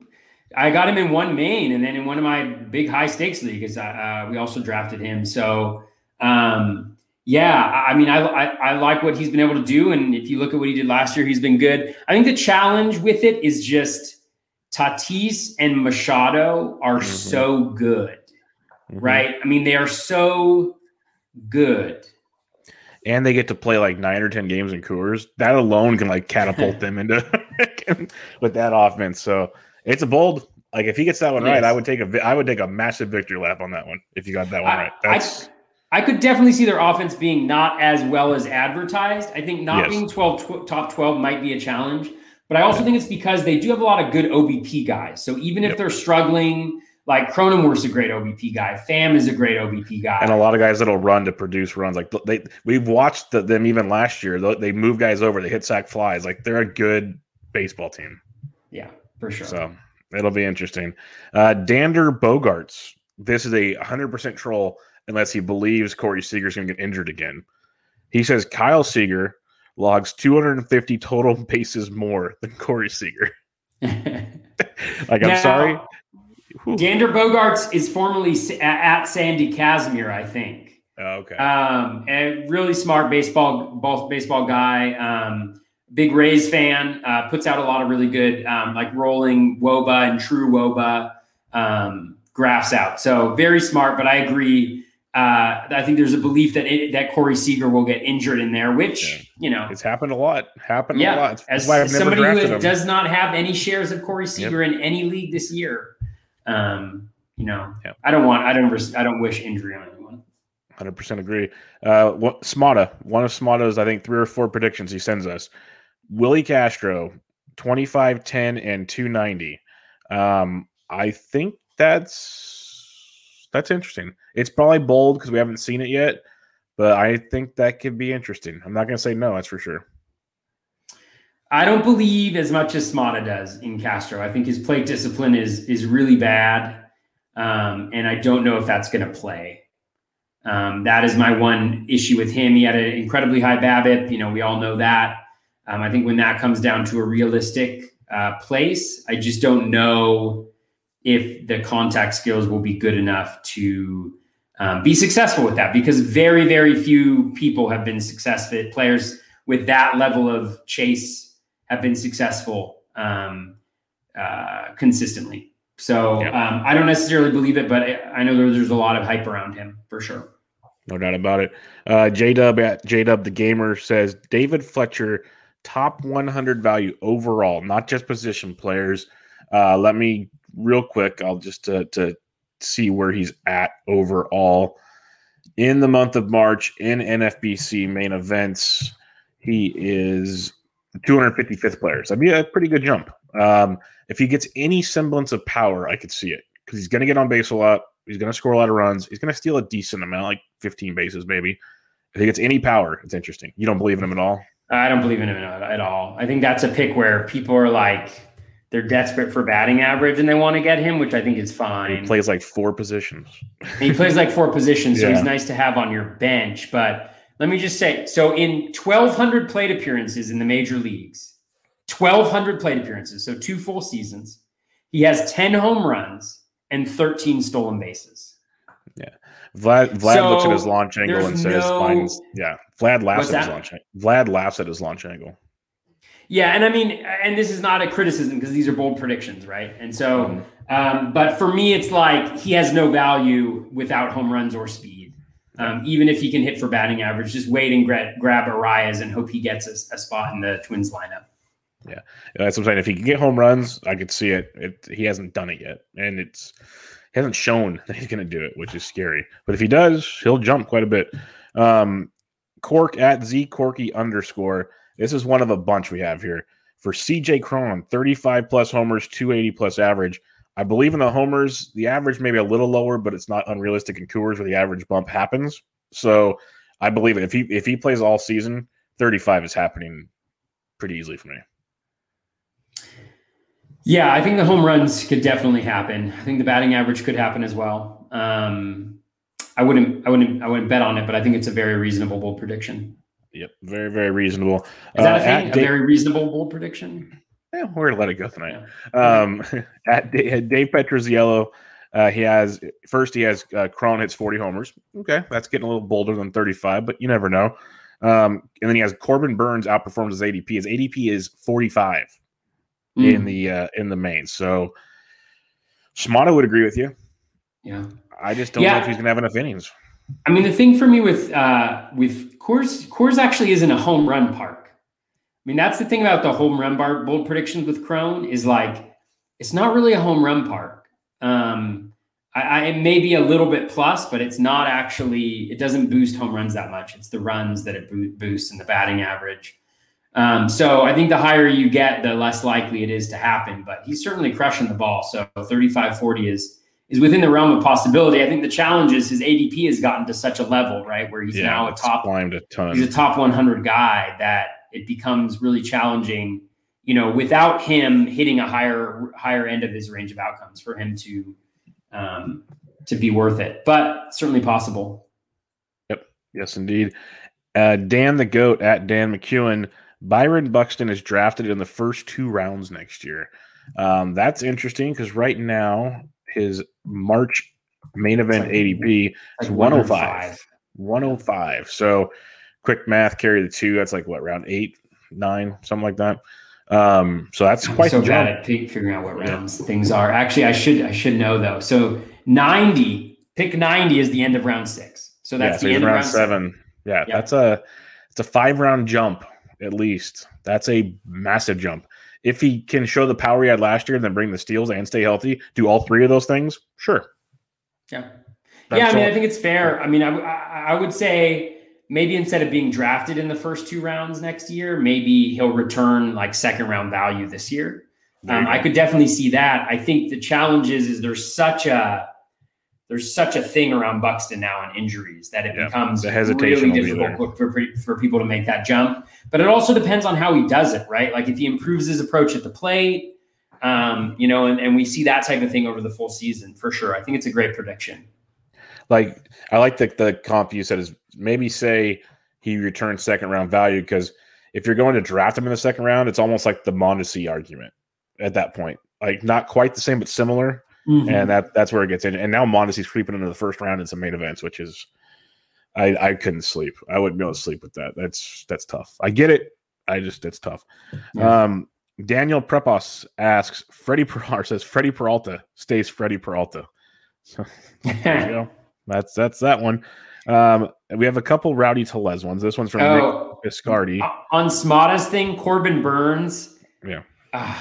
[SPEAKER 1] I got him in one main, and then in one of my big high stakes leagues, uh, we also drafted him. So um, yeah, I mean, I, I, I like what he's been able to do, and if you look at what he did last year, he's been good. I think the challenge with it is just Tatis and Machado are mm-hmm. so good, mm-hmm. right? I mean, they are so good.
[SPEAKER 2] And they get to play like nine or ten games in Coors. That alone can like catapult them into with that offense. So it's a bold. Like if he gets that one yes. right, I would take a I would take a massive victory lap on that one if you got that one I, right. That's
[SPEAKER 1] I, could definitely see their offense being not as well as advertised. I think not yes. being 12 tw- top 12 might be a challenge, but I also yeah. think it's because they do have a lot of good OBP guys. So even if yep. they're struggling, like Cronenworth's a great OBP guy, Pham is a great OBP guy,
[SPEAKER 2] and a lot of guys that'll run to produce runs. Like they, we've watched the, them even last year. They move guys over, they hit sack flies. Like they're a good baseball team.
[SPEAKER 1] Yeah, for sure.
[SPEAKER 2] So it'll be interesting. Uh, Dander Bogarts. This is a 100% troll unless he believes Corey Seager's going to get injured again. He says Kyle Seager logs 250 total bases more than Corey Seager. like, I'm sorry.
[SPEAKER 1] Dander Bogarts is formerly at Sandy Casimir, I think.
[SPEAKER 2] Oh, okay.
[SPEAKER 1] Um, a really smart baseball baseball guy. Um, big Rays fan. Uh, puts out a lot of really good, um, like rolling woba and true woba um, graphs out. So very smart. But I agree. Uh, I think there's a belief that it, that Corey Seager will get injured in there, which yeah. you know
[SPEAKER 2] it's happened a lot. Happened
[SPEAKER 1] yeah,
[SPEAKER 2] a lot.
[SPEAKER 1] As somebody who does not have any shares of Corey Seager yep. in any league this year, um, you know, yep. I don't want. I don't. I don't wish injury on anyone.
[SPEAKER 2] Hundred percent agree. Uh, what Smata? One of Smata's, I think, three or four predictions he sends us. Willi Castro, 25, 10, and 290. Um, I think that's that's interesting. It's probably bold because we haven't seen it yet, but I think that could be interesting. I'm not going to say no, that's for sure.
[SPEAKER 1] I don't believe as much as Smata does in Castro. I think his plate discipline is is really bad, um, and I don't know if that's going to play. Um, that is my one issue with him. He had an incredibly high BABIP. You know, we all know that. Um, I think when that comes down to a realistic uh, place, I just don't know if the contact skills will be good enough to um, be successful with that because very very few people have been successful. Players with that level of chase have been successful um, uh, consistently. So um, i don't necessarily believe it but i know there's a lot of hype around him for sure.
[SPEAKER 2] No doubt about it. Uh, j-dub at j-dub the gamer says david fletcher top 100 value overall not just position players. Uh, let me real quick, I'll just to, to see where he's at overall in the month of March in NFBC main events. He is 255th player. So that'd be a pretty good jump. Um, if he gets any semblance of power, I could see it because he's going to get on base a lot. He's going to score a lot of runs. He's going to steal a decent amount, like 15 bases, maybe. If he gets any power, it's interesting. You don't believe in him at all?
[SPEAKER 1] I don't believe in him at all. I think that's a pick where people are like, they're desperate for batting average and they want to get him, which I think is fine.
[SPEAKER 2] He plays like four positions.
[SPEAKER 1] he plays like four positions, so yeah. he's nice to have on your bench. But let me just say, so in 1,200 plate appearances in the major leagues, 1,200 plate appearances, so two full seasons, he has 10 home runs and 13 stolen bases.
[SPEAKER 2] Yeah. Vlad Vlad so looks at his launch angle and says, no, "Yeah." Vlad laughs at his launch. Vlad laughs at his launch angle.
[SPEAKER 1] Yeah, and I mean, and this is not a criticism because these are bold predictions, right? And so, mm-hmm. um, but for me, it's like he has no value without home runs or speed. Um, even if he can hit for batting average, just wait and gra- grab Arraez and hope he gets a, a, spot in the Twins lineup.
[SPEAKER 2] Yeah, that's what I'm saying. If he can get home runs, I could see it. it he hasn't done it yet, and it's he hasn't shown that he's going to do it, which is scary. But if he does, he'll jump quite a bit. Um, Cork at Z Corky underscore. This is one of a bunch we have here for CJ Cron, 35 plus homers, 280 plus average. I believe in the homers, the average maybe a little lower, but it's not unrealistic in Coors where the average bump happens. So I believe it. If he if he plays all season, 35 is happening pretty easily for me.
[SPEAKER 1] Yeah, I think the home runs could definitely happen. I think the batting average could happen as well. Um, I wouldn't, I wouldn't, I wouldn't bet on it, but I think it's a very reasonable prediction.
[SPEAKER 2] Yep, very, very reasonable.
[SPEAKER 1] Is that uh, a thing? A Dave, very reasonable bold prediction?
[SPEAKER 2] Yeah, we're gonna let it go tonight. Yeah. Um, at Dave, Dave Petroziello, uh, he has first he has uh, Cron hits 40 homers. Okay, that's getting a little bolder than 35, but you never know. Um, and then he has Corbin Burnes outperforms his ADP. His ADP is 45 mm. in the uh, in the main. So Smata would agree with you.
[SPEAKER 1] Yeah.
[SPEAKER 2] I just don't yeah. know if he's gonna have enough innings.
[SPEAKER 1] I mean, the thing for me with uh, with Coors Coors actually isn't a home run park. I mean, that's the thing about the home run bar bold predictions with Cron is like it's not really a home run park. Um, I, I, it may be a little bit plus, but it's not actually. It doesn't boost home runs that much. It's the runs that it boosts and the batting average. Um, so I think the higher you get, the less likely it is to happen. But he's certainly crushing the ball. So 35 40 is is within the realm of possibility. I think the challenge is his ADP has gotten to such a level, right, where he's yeah, now a top
[SPEAKER 2] climbed a ton.
[SPEAKER 1] He's a top 100 guy that it becomes really challenging. You know, without him hitting a higher higher end of his range of outcomes for him to um, to be worth it, but certainly possible.
[SPEAKER 2] Yep. Yes, indeed. Uh, Dan the Goat at Dan McEwen. Byron Buxton is drafted in the first two rounds next year. Um, that's interesting because right now his March main event like, ADP is 105. 105. So quick math, carry the two. That's like what round eight, nine, something like that. Um, so that's quite
[SPEAKER 1] so bad at figuring out what rounds yeah. things are. Actually, I should I should know though. So 90, pick 90 is the end of round six. So that's yeah, the end
[SPEAKER 2] round,
[SPEAKER 1] round
[SPEAKER 2] seven. seven. Yeah, yep. that's a it's a five round jump at least. That's a massive jump. If he can show the power he had last year and then bring the steals and stay healthy, do all three of those things, sure.
[SPEAKER 1] Yeah. That's yeah, I mean, all. I think it's fair. I mean, I, I would say maybe instead of being drafted in the first two rounds next year, maybe he'll return like second round value this year. Um, I could definitely see that. I think the challenge is, is there's such a there's such a thing around Buxton now on injuries that it yeah, becomes really difficult for, for people to make that jump. But it also depends on how he does it, right? Like if he improves his approach at the plate, um, you know, and, and we see that type of thing over the full season for sure. I think it's a great prediction.
[SPEAKER 2] Like I like the, the comp you said is maybe say he returns second round value because if you're going to draft him in the second round, it's almost like the Mondesi argument at that point. Like not quite the same, but similar Mm-hmm. And that that's where it gets in. And now Mondesi's creeping into the first round in some main events, which is I I couldn't sleep. I wouldn't be able to sleep with that. That's that's tough. I get it. I just it's tough. Yeah. Um Daniel Prepos asks Freddie Peralta says Freddie Peralta stays Freddie Peralta. So there you go. That's that's that one. Um, we have a couple Rowdy Tellez ones. This one's from oh, Rick Biscardi.
[SPEAKER 1] On Smata's thing, Corbin Burnes.
[SPEAKER 2] Yeah.
[SPEAKER 1] Uh,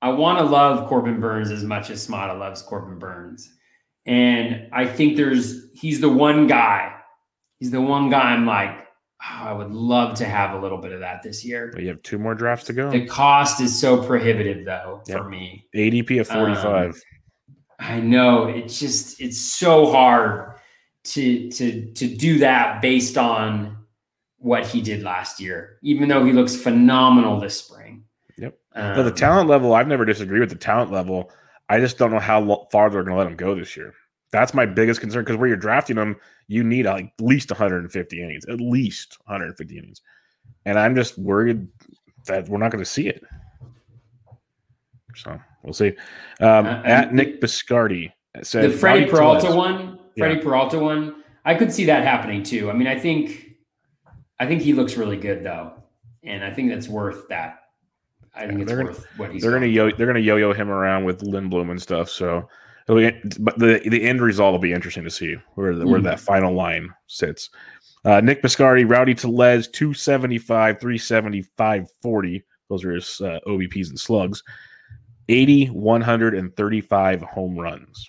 [SPEAKER 1] I want to love Corbin Burnes as much as Smata loves Corbin Burnes. And I think there's, he's the one guy, he's the one guy I'm like, oh, I would love to have a little bit of that this year.
[SPEAKER 2] But you have two more drafts to go.
[SPEAKER 1] The cost is so prohibitive though yep. for me.
[SPEAKER 2] ADP of 45. Um,
[SPEAKER 1] I know it's just, it's so hard to, to, to do that based on what he did last year, even though he looks phenomenal this spring.
[SPEAKER 2] Um, but the talent level, I've never disagreed with the talent level. I just don't know how far they're going to let him go this year. That's my biggest concern because where you're drafting them, you need like at least 150 innings, at least 150 innings. And I'm just worried that we're not going to see it. So we'll see. Um, uh, at Nick Biscardi
[SPEAKER 1] said the Freddie Peralta one, Freddie yeah. Peralta one, I could see that happening too. I mean, I think, I think he looks really good though, and I think that's worth that I think yeah, it's
[SPEAKER 2] they're
[SPEAKER 1] worth
[SPEAKER 2] gonna, what he's. They're gonna yo they're gonna yo-yo him around with Lindblom and stuff. So but the the end result will be interesting to see where the, where mm. that final line sits. Uh, Nick Biscardi, Rowdy Tellez, 275, 375, 40. Those are his uh, OBPs and slugs. 80, 135 home runs.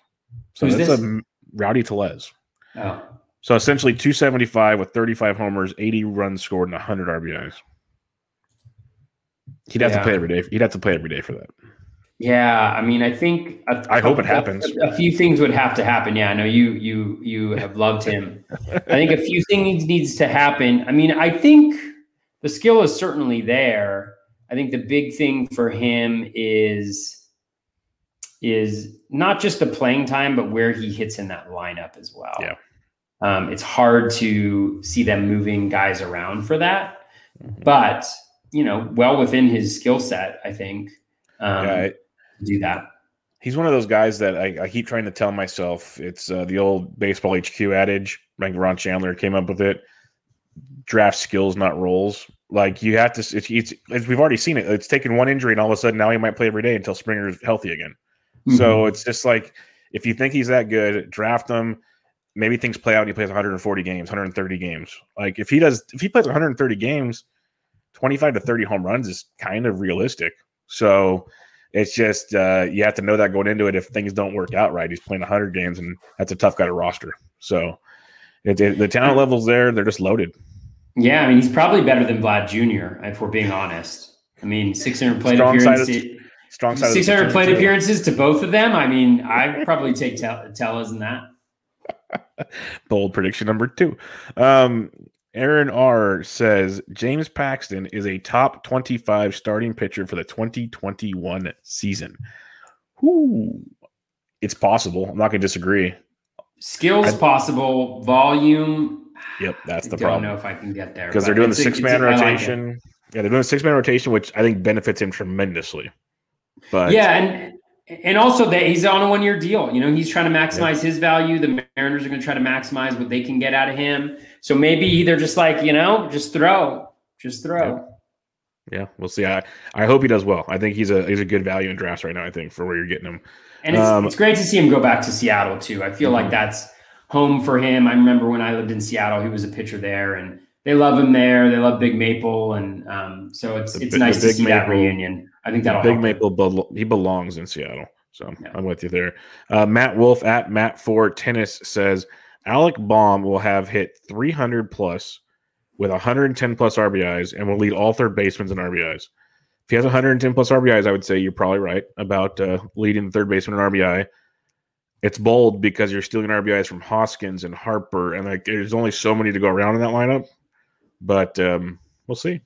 [SPEAKER 2] So Who's that's this? a Rowdy Tellez. Oh. So essentially 275 with 35 homers, 80 runs scored, and 100 RBIs. He'd have yeah. to play every day. He'd have to play every day for that.
[SPEAKER 1] Yeah, I mean, I think
[SPEAKER 2] a, I hope it happens.
[SPEAKER 1] A, a, few things would have to happen. Yeah, I know you you you have loved him. I think a few things needs to happen. I mean, I think the skill is certainly there. I think the big thing for him is is not just the playing time, but where he hits in that lineup as well.
[SPEAKER 2] Yeah.
[SPEAKER 1] Um, it's hard to see them moving guys around for that, mm-hmm. but you know, well within his skill set, I think. Um, yeah, do that.
[SPEAKER 2] He's one of those guys that I, I keep trying to tell myself. It's uh, the old baseball HQ adage. Ron Shandler came up with it. Draft skills, not roles. Like you have to. It's, it's, it's, we've already seen it. It's taken one injury, and all of a sudden now he might play every day until Springer's healthy again. Mm-hmm. So it's just like if you think he's that good, draft him. Maybe things play out and he plays 140 games, 130 games. Like if he does, if he plays 130 games, 25 to 30 home runs is kind of realistic. So it's just uh, you have to know that going into it. If things don't work out right, he's playing 100 games, and that's a tough guy to roster. So it, it, the talent levels there, they're just loaded.
[SPEAKER 1] Yeah, I mean, he's probably better than Vlad Jr. If we're being honest. I mean, 600 plate strong appearances. Side of, strong side 600 plate appearances to both of them. I mean, I'd probably take Tellez in that.
[SPEAKER 2] Bold prediction number two. Um, Aaron R says James Paxton is a top 25 starting pitcher for the 2021 season. Whoo. It's possible. I'm not going to disagree.
[SPEAKER 1] Skills I, possible, volume.
[SPEAKER 2] Yep, that's the
[SPEAKER 1] I
[SPEAKER 2] problem.
[SPEAKER 1] I don't know if I can get there
[SPEAKER 2] because they're doing the six man rotation. Like yeah, they're doing the six man rotation, which I think benefits him tremendously. But
[SPEAKER 1] yeah, and and also that he's on a one year deal. You know, he's trying to maximize yep. his value. The Mariners are going to try to maximize what they can get out of him. So maybe they're just like, you know, just throw, just throw.
[SPEAKER 2] Yeah. Yeah, we'll see. I, I hope he does well. I think he's a he's a good value in drafts right now. I think for where you're getting him,
[SPEAKER 1] and it's um, it's great to see him go back to Seattle too. I feel mm-hmm. like that's home for him. I remember when I lived in Seattle, he was a pitcher there, and they love him there. They love Big Maple, and um, so it's the, it's nice to see Maple, that reunion. I think that'll
[SPEAKER 2] Big Maple. He belongs in Seattle, so yeah. I'm with you there. Uh, Matt Wolf at Matt Four Tennis says Alec Bohm will have hit 300 plus with 110 plus RBIs and will lead all third basemen in RBIs. If he has 110 plus RBIs, I would say you're probably right about uh, leading the third baseman in RBI. It's bold because you're stealing RBIs from Hoskins and Harper, and like there's only so many to go around in that lineup. But um, we'll see.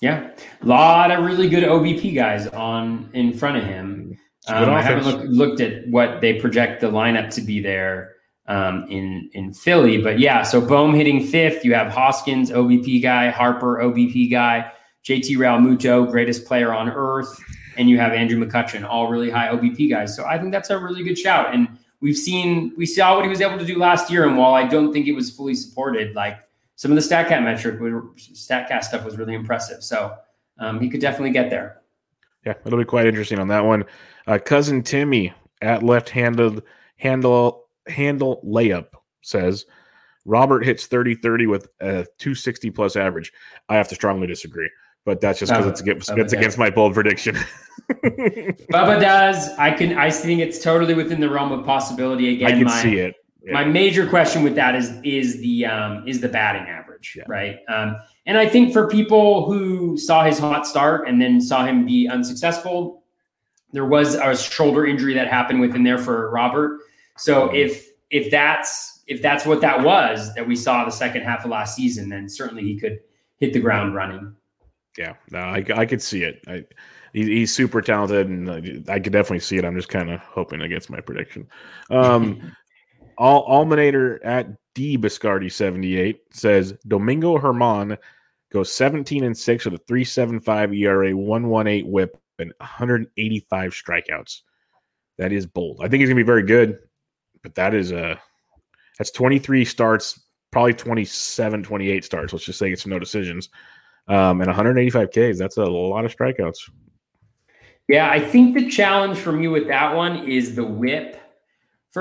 [SPEAKER 1] Yeah, a lot of really good OBP guys on in front of him. Um, I haven't look, looked at what they project the lineup to be there um, in in Philly. But yeah, so Bohm hitting fifth. You have Hoskins, OBP guy, Harper, OBP guy, JT Realmuto, greatest player on earth, and you have Andrew McCutchen, all really high OBP guys. So I think that's a really good shout. And we've seen we saw what he was able to do last year. And while I don't think it was fully supported, like some of the StatCast metric, StatCast stuff was really impressive. So um, he could definitely get there.
[SPEAKER 2] Yeah, it'll be quite interesting on that one. Uh, cousin Timmy at left-handed handle handle layup says Robert hits 30 30 with a 260 plus average. I have to strongly disagree, but that's just because it's against, it's against my bold prediction.
[SPEAKER 1] Bubba does. I can. I think it's totally within the realm of possibility. Again,
[SPEAKER 2] I can my, see it.
[SPEAKER 1] Yeah. My major question with that is is the um, is the batting average, yeah. right? Um, and I think for people who saw his hot start and then saw him be unsuccessful, there was a shoulder injury that happened within there for Robert. So if if that's if that's what that was that we saw the second half of last season, then certainly he could hit the ground running.
[SPEAKER 2] Yeah, no, I, I could see it. I, he's super talented, and I, I could definitely see it. I'm just kind of hoping against my prediction. Um, Almanator at D Biscardi 78 says Domingo Germán goes 17 and 6 with a 375 ERA, 118 WHIP, and 185 strikeouts. That is bold. I think he's gonna be very good but that is a that's 23 starts, probably 27, 28 starts. Let's just say it's no decisions. Um, and 185 Ks. That's a lot of strikeouts.
[SPEAKER 1] Yeah, I think the challenge for me with that one is the WHIP.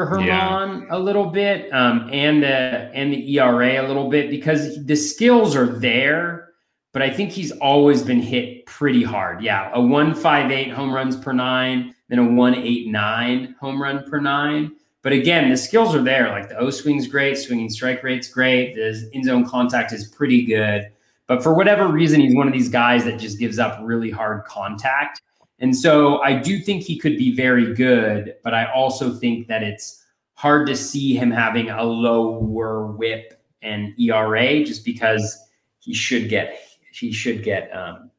[SPEAKER 1] For Germán yeah. a little bit, um, and the and the ERA a little bit because the skills are there, but I think he's always been hit pretty hard. Yeah, a one five eight home runs per nine, then a one eight nine home run per nine. But again, the skills are there. Like the O swing's great, swinging strike rate's great, the in zone contact is pretty good. But for whatever reason, he's one of these guys that just gives up really hard contact. And so I do think he could be very good, but I also think that it's hard to see him having a lower WHIP and ERA just because he should get he should get um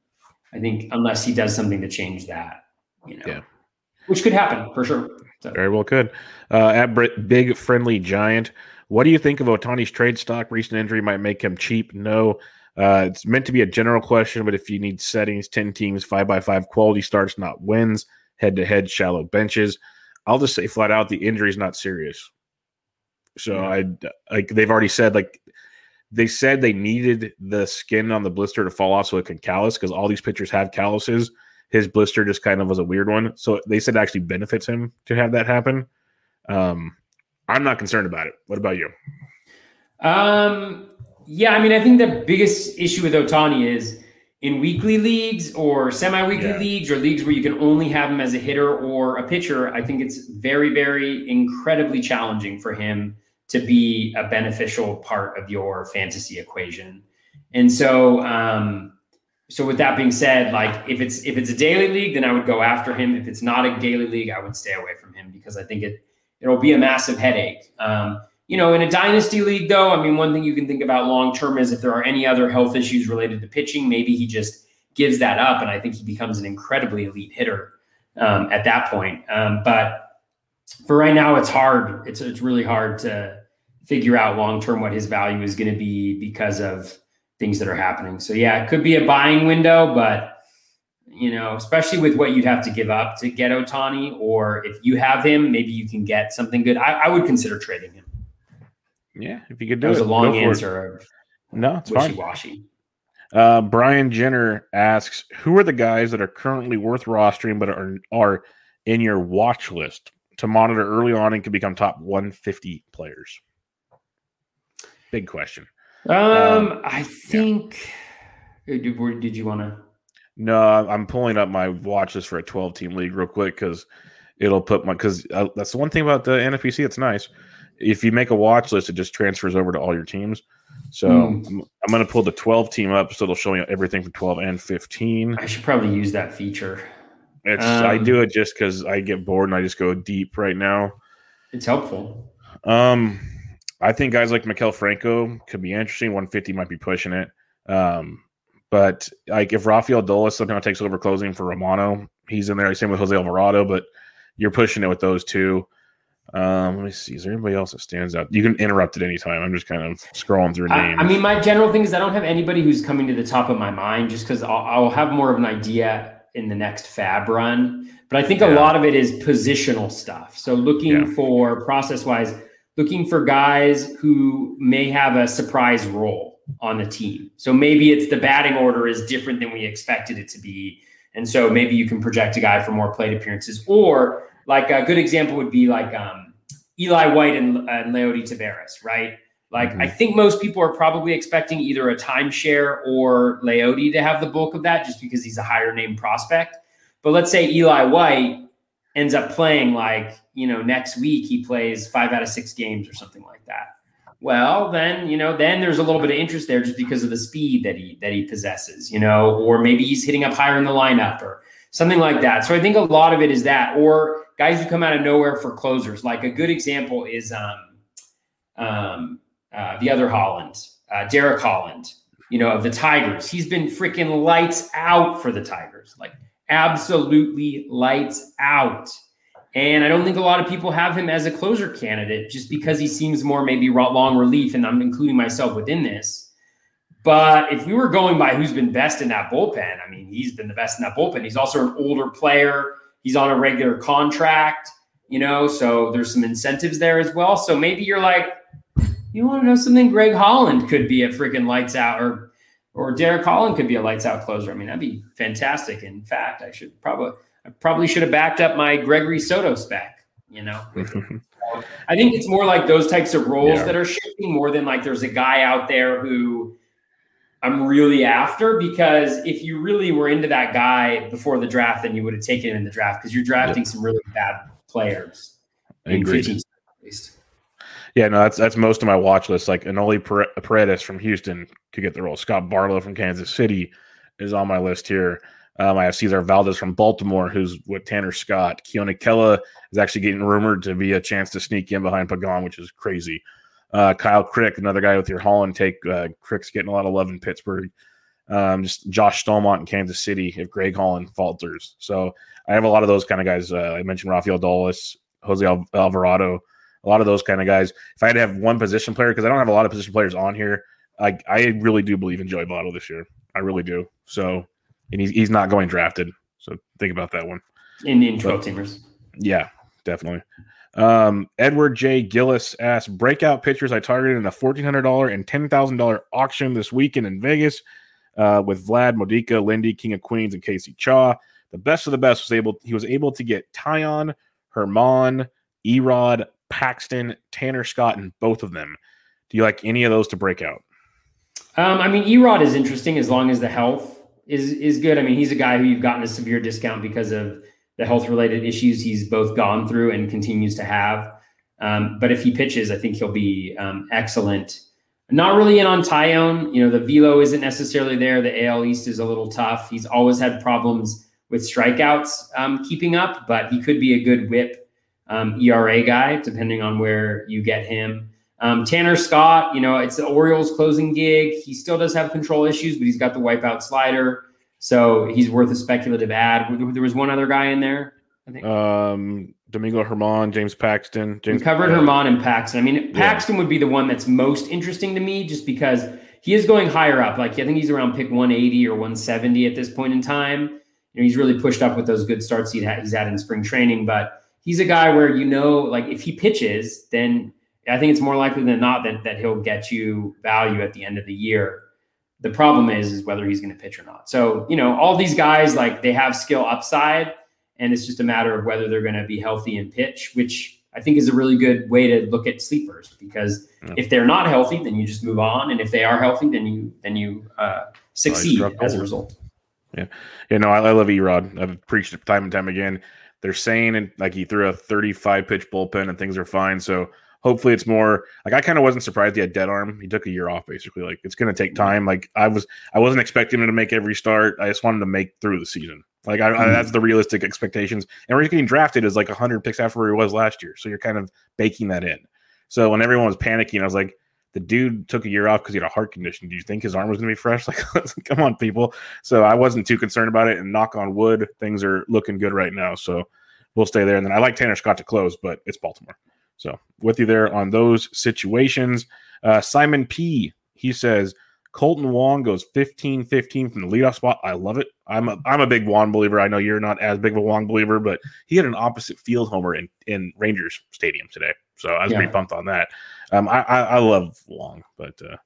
[SPEAKER 1] I think unless he does something to change that, you know. Yeah. Which could happen for sure.
[SPEAKER 2] So. Very well could. Uh, at Big Friendly Giant, what do you think of Ohtani's trade stock? Recent injury might make him cheap. No, uh, it's meant to be a general question, but if you need settings, 10 teams, 5 by 5 quality starts, not wins, head to head, shallow benches, I'll just say flat out the injury is not serious. So yeah. I like they've already said like they said they needed the skin on the blister to fall off so it can callus because all these pitchers have calluses. His blister just kind of was a weird one. So they said it actually benefits him to have that happen. Um, I'm not concerned about it. What about you?
[SPEAKER 1] Um, yeah, I mean, I think the biggest issue with Ohtani is in weekly leagues or semi-weekly yeah. leagues or leagues where you can only have him as a hitter or a pitcher. I think it's very, very incredibly challenging for him to be a beneficial part of your fantasy equation. And so, um, so with that being said, like if it's if it's a daily league, then I would go after him. If it's not a daily league, I would stay away from him because I think it it'll be a massive headache. Um, you know, in a dynasty league, though, I mean, one thing you can think about long term is if there are any other health issues related to pitching, maybe he just gives that up, and I think he becomes an incredibly elite hitter um, at that point. Um, but for right now, it's hard. It's it's really hard to figure out long term what his value is going to be because of things that are happening. So yeah, it could be a buying window, but you know, especially with what you'd have to give up to get Ohtani, or if you have him, maybe you can get something good. I, I would consider trading him.
[SPEAKER 2] Yeah, if you could do
[SPEAKER 1] that
[SPEAKER 2] it.
[SPEAKER 1] was a long answer.
[SPEAKER 2] no, it's
[SPEAKER 1] wishy-washy.
[SPEAKER 2] Uh, Brian Jenner asks, "Who are the guys that are currently worth rostering but are are in your watch list to monitor early on and can become top 150 players?" Big question.
[SPEAKER 1] Um, um I think. Yeah. Uh, did, did you want to?
[SPEAKER 2] No, I'm pulling up my watch list for a 12 team league real quick because it'll put my because uh, that's the one thing about the NFBC. It's nice if you make a watch list, it just transfers over to all your teams. So mm. I'm, I'm going to pull the 12 team up, so it'll show me everything from 12 and 15.
[SPEAKER 1] I should probably use that feature.
[SPEAKER 2] It's um, I do it just because I get bored and I just go deep right now.
[SPEAKER 1] It's helpful.
[SPEAKER 2] Um, I think guys like Maikel Franco could be interesting. 150 might be pushing it. Um, but like if Rafael Dolis somehow takes over closing for Romano, he's in there. Same with Jose Alvarado, but you're pushing it with those two. Um, let me see. Is there anybody else that stands out? You can interrupt at any time. I'm just kind of scrolling through names.
[SPEAKER 1] I, I mean, my general thing is I don't have anybody who's coming to the top of my mind just because I'll, I'll, have more of an idea in the next FAAB run. But I think yeah. a lot of it is positional stuff. So looking yeah. for process wise, looking for guys who may have a surprise role on the team. So maybe it's the batting order is different than we expected it to be. And so maybe you can project a guy for more plate appearances or like a good example would be like um, Eli White and, and Leody Taveras, right? Like mm-hmm. I think most people are probably expecting either a timeshare or Leody to have the bulk of that, just because he's a higher name prospect. But let's say Eli White ends up playing like you know next week he plays five out of six games or something like that. Well, then you know then there's a little bit of interest there just because of the speed that he that he possesses, you know, or maybe he's hitting up higher in the lineup or something like that. So I think a lot of it is that, or guys who come out of nowhere for closers. Like a good example is um, um, uh, the other Holland, uh, Derek Holland, you know, of the Tigers. He's been freaking lights out for the Tigers, like absolutely lights out. And I don't think a lot of people have him as a closer candidate just because he seems more maybe long relief. And I'm including myself within this. But if we were going by who's been best in that bullpen, I mean, he's been the best in that bullpen. He's also an older player. He's on a regular contract, you know, so there's some incentives there as well. So maybe you're like, you want to know something? Greg Holland could be a freaking lights out, or or Derek Holland could be a lights out closer. I mean, that'd be fantastic. In fact, I should probably I probably should have backed up my Gregory Soto spec, you know, I think it's more like those types of roles yeah. that are shifting more than like there's a guy out there who I'm really after because if you really were into that guy before the draft, then you would have taken him in the draft because you're drafting some really bad players.
[SPEAKER 2] At least. Yeah, no, that's that's most of my watch list. Like Enoli Paredes from Houston could get the role. Scott Barlow from Kansas City is on my list here. Um, I have Cesar Valdez from Baltimore, who's with Tanner Scott. Keone Kela is actually getting rumored to be a chance to sneak in behind Pagan, which is crazy. Uh, Kyle Crick, another guy with your Holland take. Uh, Crick's getting a lot of love in Pittsburgh. Um, just Josh Staumont in Kansas City if Greg Holland falters. So I have a lot of those kind of guys. Uh, I mentioned Rafael Dolis, Jose Alvarado, a lot of those kind of guys. If I had to have one position player, because I don't have a lot of position players on here, I, I really do believe in Joey Votto this year. I really do. So, and he's, he's not going drafted. So think about that one.
[SPEAKER 1] In, in 12 teamers.
[SPEAKER 2] Yeah, definitely. Um, Edward J. Gillis asked breakout pitchers I targeted in a $1,400 and $10,000 auction this weekend in Vegas uh, with Vlad, Modica, Lindy, King of Queens, and Casey Chaw. The best of the best was able, he was able to get Taillon, Germán, Erod, Paxton, Tanner Scott, and both of them. Do you like any of those to break out?
[SPEAKER 1] Um, I mean, Erod is interesting as long as the health is is good. I mean, he's a guy who you've gotten a severe discount because of the health related issues he's both gone through and continues to have. Um, but if he pitches, I think he'll be um, excellent. Not really in on Taillon. You know, the velo isn't necessarily there. The AL East is a little tough. He's always had problems with strikeouts um, keeping up, but he could be a good WHIP um, ERA guy, depending on where you get him. Um, Tanner Scott, you know, it's the Orioles closing gig. He still does have control issues, but he's got the wipeout slider. So he's worth a speculative ad. There was one other guy in there, I think.
[SPEAKER 2] Um, Domingo Germán, James Paxton. James
[SPEAKER 1] we covered Germán and Paxton. I mean, Paxton yeah. would be the one that's most interesting to me just because he is going higher up. Like, I think he's around pick 180 or 170 at this point in time. You know, he's really pushed up with those good starts he's had, he's had in spring training, but he's a guy where, you know, like if he pitches, then I think it's more likely than not that, that he'll get you value at the end of the year. The problem is, is whether he's going to pitch or not. So, you know, all these guys, like they have skill upside, and it's just a matter of whether they're going to be healthy and pitch, which I think is a really good way to look at sleepers because yeah. if they're not healthy, then you just move on, and if they are healthy, then you then you uh, succeed as a result.
[SPEAKER 2] Yeah, yeah. No, I, I love Erod. I've preached it time and time again. They're saying and like he threw a 35 pitch bullpen and things are fine. So hopefully it's more like I kind of wasn't surprised he had dead arm. He took a year off basically. Like it's going to take time. Like I was, I wasn't expecting him to make every start. I just wanted to make through the season. Like I, mm-hmm. I, that's the realistic expectations. And where he's getting drafted is like 100 picks after where he was last year. So you're kind of baking that in. So when everyone was panicking, I was like, the dude took a year off because he had a heart condition. Do you think his arm was going to be fresh? Like, come on, people. So I wasn't too concerned about it. And knock on wood, things are looking good right now. So we'll stay there. And then I like Tanner Scott to close, but it's Baltimore. So with you there on those situations. Uh, Simon P. He says Kolten Wong goes 15-15 from the leadoff spot. I love it. I'm a I'm a big Wong believer. I know you're not as big of a Wong believer, but he had an opposite field homer in, in Rangers Stadium today. So I was yeah. pretty pumped on that. Um, I, I, I love Wong, but uh,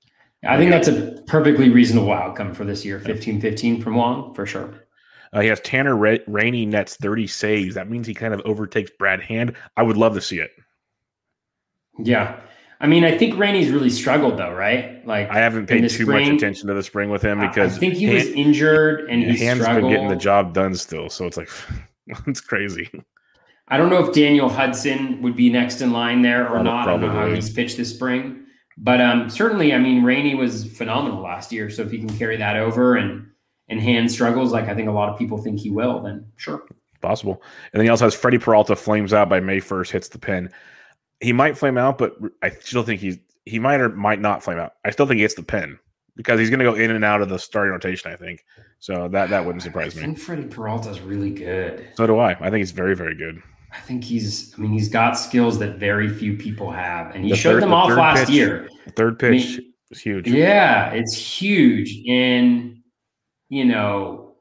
[SPEAKER 1] I think that's a perfectly reasonable outcome for this year. 15-15 from Wong for sure.
[SPEAKER 2] Uh, he has Tanner Rainey nets 30 saves. That means he kind of overtakes Brad Hand. I would love to see it.
[SPEAKER 1] Yeah. I mean, I think Rainey's really struggled though, right? Like
[SPEAKER 2] I haven't paid too spring, much attention to the spring with him because
[SPEAKER 1] I think he hand, was injured and he hands struggled.
[SPEAKER 2] been getting the job done still. So it's like it's crazy.
[SPEAKER 1] I don't know if Daniel Hudson would be next in line there or not. Probably. I don't know how he's pitched this spring, but um, certainly, I mean, Rainey was phenomenal last year. So if he can carry that over and and hand struggles, like I think a lot of people think he will, then sure,
[SPEAKER 2] possible. And then he also has Freddie Peralta flames out by May first, hits the pin he might flame out, but I still think he's he might or might not flame out. I still think he gets the pin because he's going to go in and out of the starting rotation. I think so. That that wouldn't surprise me.
[SPEAKER 1] I think Freddie Peralta is really good.
[SPEAKER 2] So do I. I think he's very very good.
[SPEAKER 1] I think he's. I mean, he's got skills that very few people have, and he the showed third, them off last
[SPEAKER 2] pitch,
[SPEAKER 1] year.
[SPEAKER 2] third pitch I mean, is huge.
[SPEAKER 1] Yeah, it's huge, and you know,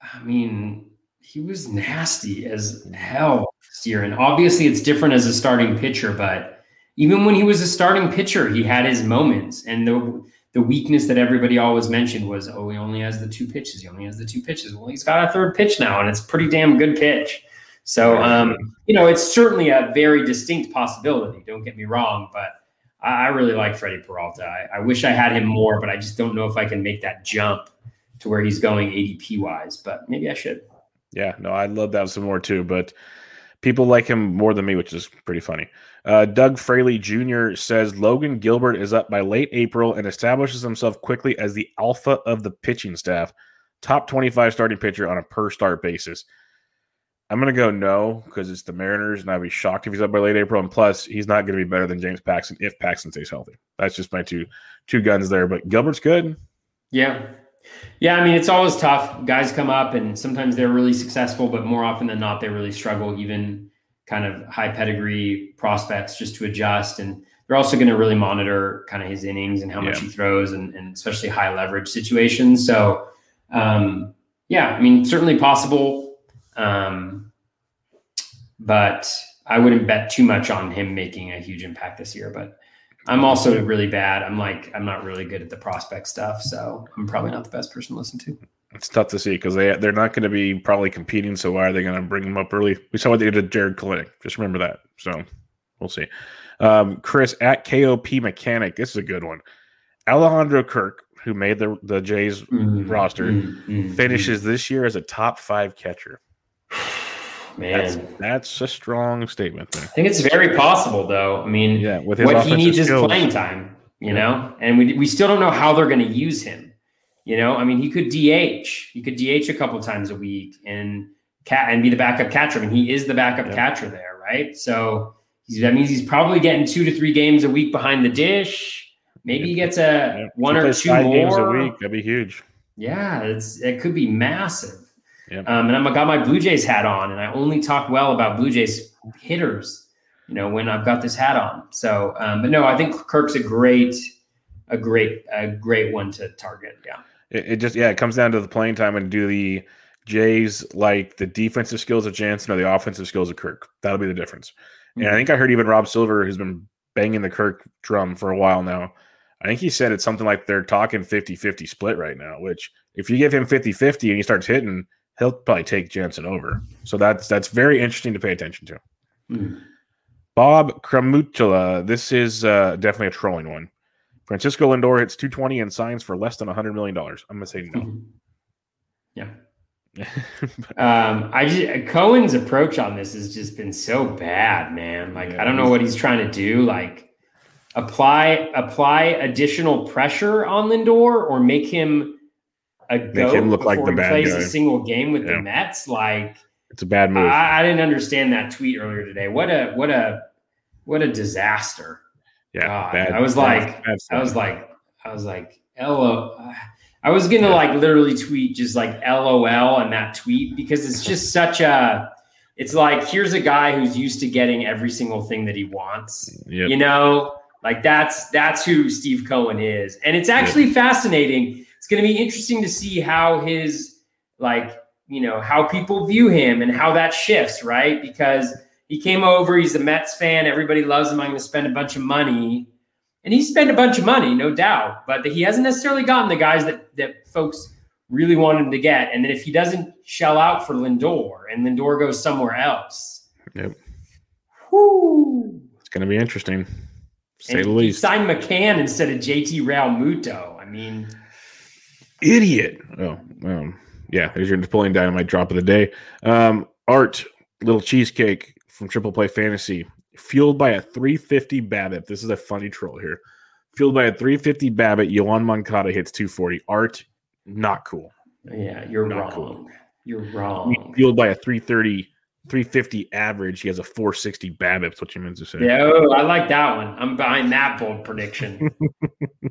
[SPEAKER 1] I mean, he was nasty as hell this year. And obviously, it's different as a starting pitcher, but even when he was a starting pitcher, he had his moments. And the the weakness that everybody always mentioned was, oh, he only has the two pitches. He only has the two pitches. Well, he's got a third pitch now, and it's pretty damn good pitch. So, um, you know, it's certainly a very distinct possibility. Don't get me wrong, but I, I really like Freddie Peralta. I, I, wish I had him more, but I just don't know if I can make that jump to where he's going ADP wise. But maybe I should.
[SPEAKER 2] Yeah, no, I'd love to have some more too. But people like him more than me, which is pretty funny. Uh, Doug Fraley Jr. says Logan Gilbert is up by late April and establishes himself quickly as the alpha of the pitching staff, top 25 starting pitcher on a per start basis. I'm gonna go no because it's the Mariners, and I'd be shocked if he's up by late April. And plus, he's not gonna be better than James Paxton if Paxton stays healthy. That's just my two two guns there. But Gilbert's good.
[SPEAKER 1] Yeah, yeah. I mean, it's always tough. Guys come up, and sometimes they're really successful, but more often than not, they really struggle. Even kind of high pedigree prospects just to adjust, and they're also going to really monitor kind of his innings and how much yeah. he throws, and, and especially high leverage situations. So, um, yeah, I mean, certainly possible um, but I wouldn't bet too much on him making a huge impact this year. But I'm also really bad. I'm like, I'm not really good at the prospect stuff. So I'm probably not the best person to listen to.
[SPEAKER 2] It's tough to see because they they're not going to be probably competing. So why are they going to bring them up early? We saw what they did to Jarred Kelenic. Just remember that. So we'll see. Um, Chris at KOP Mechanic. This is a good one. Alejandro Kirk, who made the the Jays mm-hmm. roster, mm-hmm. finishes this year as a top five catcher.
[SPEAKER 1] Man,
[SPEAKER 2] that's, that's, a strong statement. There. I
[SPEAKER 1] think it's very possible, though. I mean, yeah, with what he needs skills. is playing time, you yeah. know, and we we still don't know how they're going to use him. You know, I mean, he could DH, he could DH a couple times a week and cat and be the backup catcher. I mean, he is the backup yeah. catcher there, right? So that means he's probably getting two to three games a week behind the dish. Maybe he gets a one or two more games
[SPEAKER 2] a week. That'd be huge.
[SPEAKER 1] Yeah, it's it could be massive. Yep. Um, and I'm, got my Blue Jays hat on, and I only talk well about Blue Jays hitters, you know, when I've got this hat on. So, um, but no, I think Kirk's a great, a great, a great one to target. Yeah.
[SPEAKER 2] It, it just yeah, it comes down to the playing time and do the Jays like the defensive skills of Jansen or the offensive skills of Kirk. That'll be the difference. Mm-hmm. And I think I heard even Rob Silver, who's been banging the Kirk drum for a while now. I think he said it's something like they're talking 50 50 split right now, which if you give him 50 50 and he starts hitting, he'll probably take Jansen over. So that's that's very interesting to pay attention to. Mm. Bob Kramutula, this is uh, definitely a trolling one. Francisco Lindor hits 220 and signs for less than $100 million. I'm going to say no.
[SPEAKER 1] Mm-hmm. Yeah. um, I just Cohen's approach on this has just been so bad, man. Like yeah, I don't know what he's trying to do. Like apply apply additional pressure on Lindor or make him a goat him look like the bad plays guy. a single game with yeah. the Mets. Like
[SPEAKER 2] it's a bad move.
[SPEAKER 1] I, I, didn't understand that tweet earlier today. What a what a what a disaster.
[SPEAKER 2] Yeah, bad,
[SPEAKER 1] I was like, bad I was like, I was like, LO. I was gonna yeah. like literally tweet just like LOL in that tweet because it's just such a. It's like here's a guy who's used to getting every single thing that he wants. Yep. You know, like that's that's who Steve Cohen is, and it's actually yep. fascinating it's going to be interesting to see how his like you know how people view him and how that shifts, right? Because he came over, he's a Mets fan, everybody loves him. I'm going to spend a bunch of money, and he spent a bunch of money, no doubt, but he hasn't necessarily gotten the guys that that folks really want him to get. And then if he doesn't shell out for Lindor and Lindor goes somewhere else,
[SPEAKER 2] yep. Whoo. It's going to be interesting. Say the least.
[SPEAKER 1] Sign McCann instead of JT Realmuto. I mean,
[SPEAKER 2] idiot. Oh, um, yeah. There's your Napoleon Dynamite drop of the day. Um, Art, little cheesecake from Triple Play Fantasy, fueled by a 350 BABIP. This is a funny troll here. Fueled by a 350 BABIP, Yoan Moncada hits 240. Art, not cool.
[SPEAKER 1] Yeah, you're not wrong. Cool. You're wrong.
[SPEAKER 2] Fueled by a 330 350 average. He has a 460 BABIP. That's what you meant to say.
[SPEAKER 1] Yeah, oh, I like that one. I'm behind that bold prediction.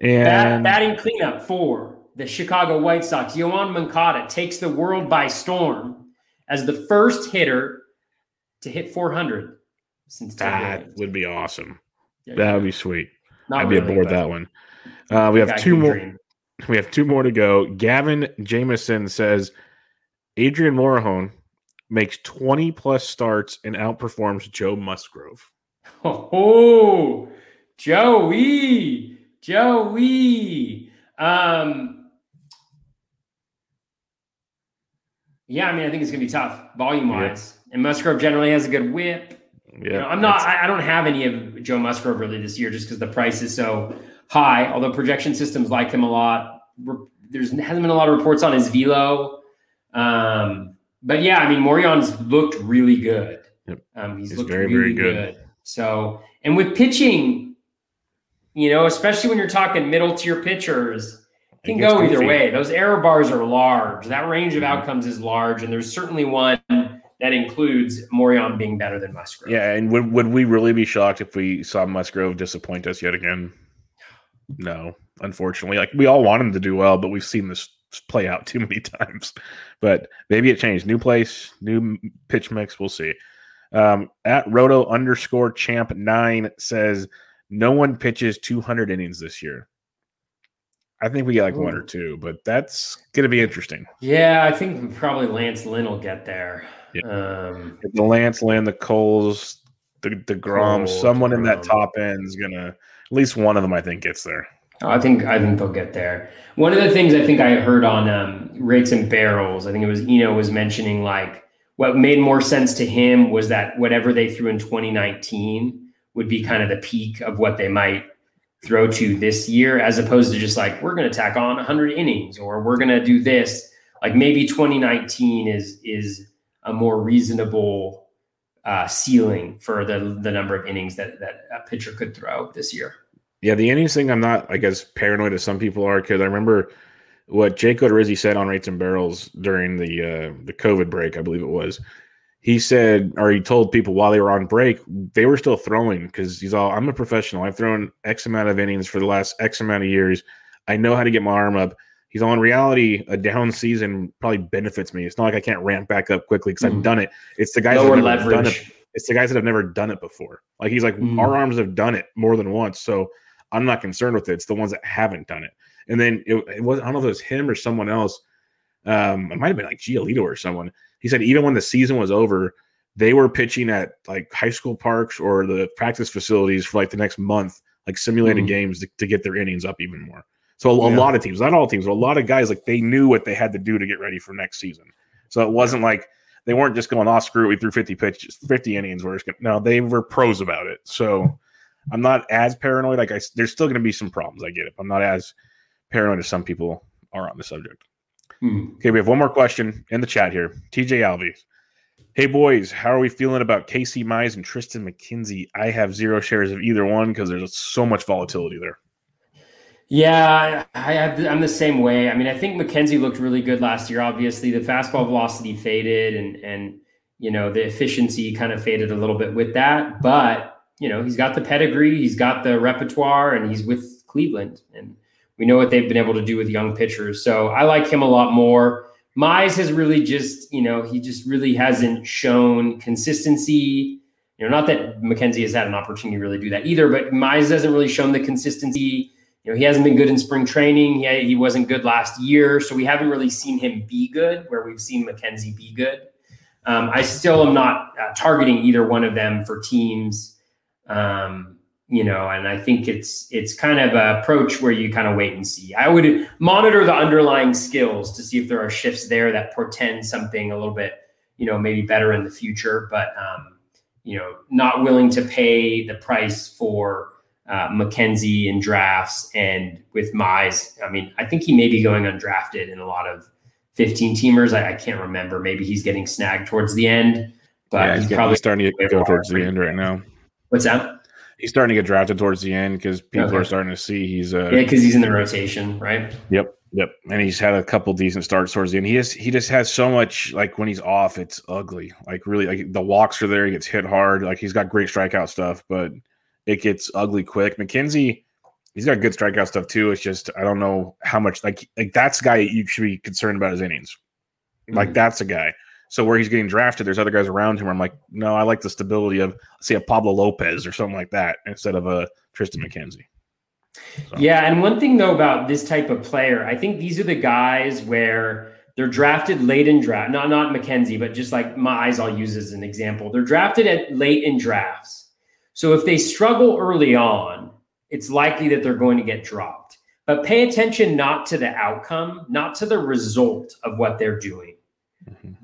[SPEAKER 2] And Bat,
[SPEAKER 1] batting cleanup for the Chicago White Sox, Yoan Moncada takes the world by storm as the first hitter to hit 400 since
[SPEAKER 2] that would be awesome. Yeah, that would be sweet. Not I'd really, be aboard that one. Uh, we have two more. Dream. We have two more to go. Gavin Jameson says Adrian Morejon makes 20 plus starts and outperforms Joe Musgrove.
[SPEAKER 1] Oh, Joey. Joey. Um, Yeah, I mean, I think it's going to be tough volume wise. Yeah. And Musgrove generally has a good WHIP. Yeah, you know, I'm not. I, I, don't have any of Joe Musgrove really this year, just because the price is so high. Although projection systems like him a lot. There's hasn't been a lot of reports on his velo. Um, but yeah, I mean, Morejon's looked really good. Yep. Um, he's, he's, looked very, really very good. good. So, and with pitching, you know, especially when you're talking middle tier pitchers, can go either way. Those error bars are large. That range of mm-hmm. outcomes is large, and there's certainly one that includes Morejon being better than Musgrove.
[SPEAKER 2] Yeah, and would would we really be shocked if we saw Musgrove disappoint us yet again? No, unfortunately. Like we all want him to do well, but we've seen this play out too many times. But maybe it changed. New place, new pitch mix. We'll see. Um, at Roto underscore champ nine says no one pitches 200 innings this year. I think we get like Ooh. one or two, but that's going to be interesting.
[SPEAKER 1] Yeah, I think probably Lance Lynn will get there. Yeah. Um,
[SPEAKER 2] the Lance Lynn, the Coles, the deGrom, someone in that top end is gonna at least one of them. I think gets there.
[SPEAKER 1] I think I think they'll get there. One of the things I think I heard on um, rates and barrels, I think it was Eno was mentioning like what made more sense to him was that whatever they threw in 2019 would be kind of the peak of what they might throw to this year, as opposed to just like we're going to tack on 100 innings or we're going to do this. Like maybe 2019 is is a more reasonable uh, ceiling for the the number of innings that that a pitcher could throw this year.
[SPEAKER 2] Yeah, the innings thing, I'm not, I guess, paranoid as some people are because I remember what Jake Odorizzi said on Rates and Barrels during the uh, the COVID break, I believe it was. He said, or he told people while they were on break, they were still throwing because he's all, I'm a professional. I've thrown X amount of innings for the last X amount of years. I know how to get my arm up. He's all in reality, a down season probably benefits me. It's not like I can't ramp back up quickly because mm. I've done it. It's the guys Lower that have done it. It's the guys that have never done it before. Like he's like, mm. our arms have done it more than once. So I'm not concerned with it. It's the ones that haven't done it. And then it, it was I don't know if it was him or someone else. Um, it might have been like Giolito or someone. He said even when the season was over, they were pitching at like high school parks or the practice facilities for like the next month, like simulated mm. games to, to, get their innings up even more. So a, yeah. a, lot of teams, not all teams, but a lot of guys like they knew what they had to do to get ready for next season. So it wasn't like they weren't just going, "Oh, screw it, we threw 50 pitches, 50 innings." We're just gonna, no, they were pros about it. So I'm not as paranoid. Like I, there's still going to be some problems. I get it. I'm not as paranoid as some people are on the subject. Hmm. Okay, we have one more question in the chat here. TJ Alves. Hey boys, how are we feeling about Casey Mize and Triston McKenzie? I have zero shares of either one because there's so much volatility there.
[SPEAKER 1] Yeah, I have. I'm the same way. I mean, I think McKenzie looked really good last year. Obviously, the fastball velocity faded, and and you know the efficiency kind of faded a little bit with that. But you know, he's got the pedigree, he's got the repertoire, and he's with Cleveland. And we know what they've been able to do with young pitchers. So I like him a lot more. Mize has really just, you know, he just really hasn't shown consistency. You know, not that McKenzie has had an opportunity to really do that either, but Mize hasn't really shown the consistency. You know, he hasn't been good in spring training. He, he wasn't good last year. So we haven't really seen him be good where we've seen McKenzie be good. Um, I still am not uh, targeting either one of them for teams um, you know, and I think it's it's kind of an approach where you kind of wait and see. I would monitor the underlying skills to see if there are shifts there that portend something a little bit, you know, maybe better in the future. But um, you know, not willing to pay the price for uh, McKenzie in drafts and with Mize. I mean, I think he may be going undrafted in a lot of 15 teamers. I, I can't remember. Maybe he's getting snagged towards the end, but yeah,
[SPEAKER 2] he's, he's probably starting to go towards the end right now.
[SPEAKER 1] What's that?
[SPEAKER 2] He's starting to get drafted towards the end because people okay. are starting to see he's uh
[SPEAKER 1] yeah because he's in the rotation, right?
[SPEAKER 2] Yep, yep. And he's had a couple decent starts towards the end. He has he just has so much like when he's off, it's ugly. Like really, like the walks are there. He gets hit hard. Like he's got great strikeout stuff, but it gets ugly quick. McKenzie, he's got good strikeout stuff too. It's just I don't know how much like like that's guy you should be concerned about his innings. Like mm-hmm. that's a guy. So where he's getting drafted, there's other guys around him. I'm like, no, I like the stability of say a Pablo Lopez or something like that instead of a Triston mm-hmm. McKenzie.
[SPEAKER 1] So. Yeah, and one thing though about this type of player, I think these are the guys where they're drafted late in draft. Not not McKenzie, but just like Mize, I'll use as an example. They're drafted at late in drafts. So if they struggle early on, it's likely that they're going to get dropped. But pay attention not to the outcome, not to the result of what they're doing.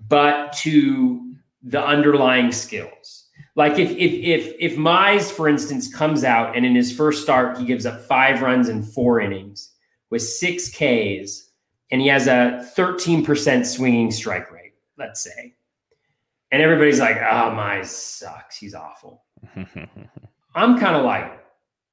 [SPEAKER 1] But to the underlying skills. Like if if if if Mize, for instance, comes out and in his first start he gives up five runs in four innings with six Ks, and he has a 13% swinging strike rate, let's say. And everybody's like, oh, Mize sucks. He's awful. I'm kind of like,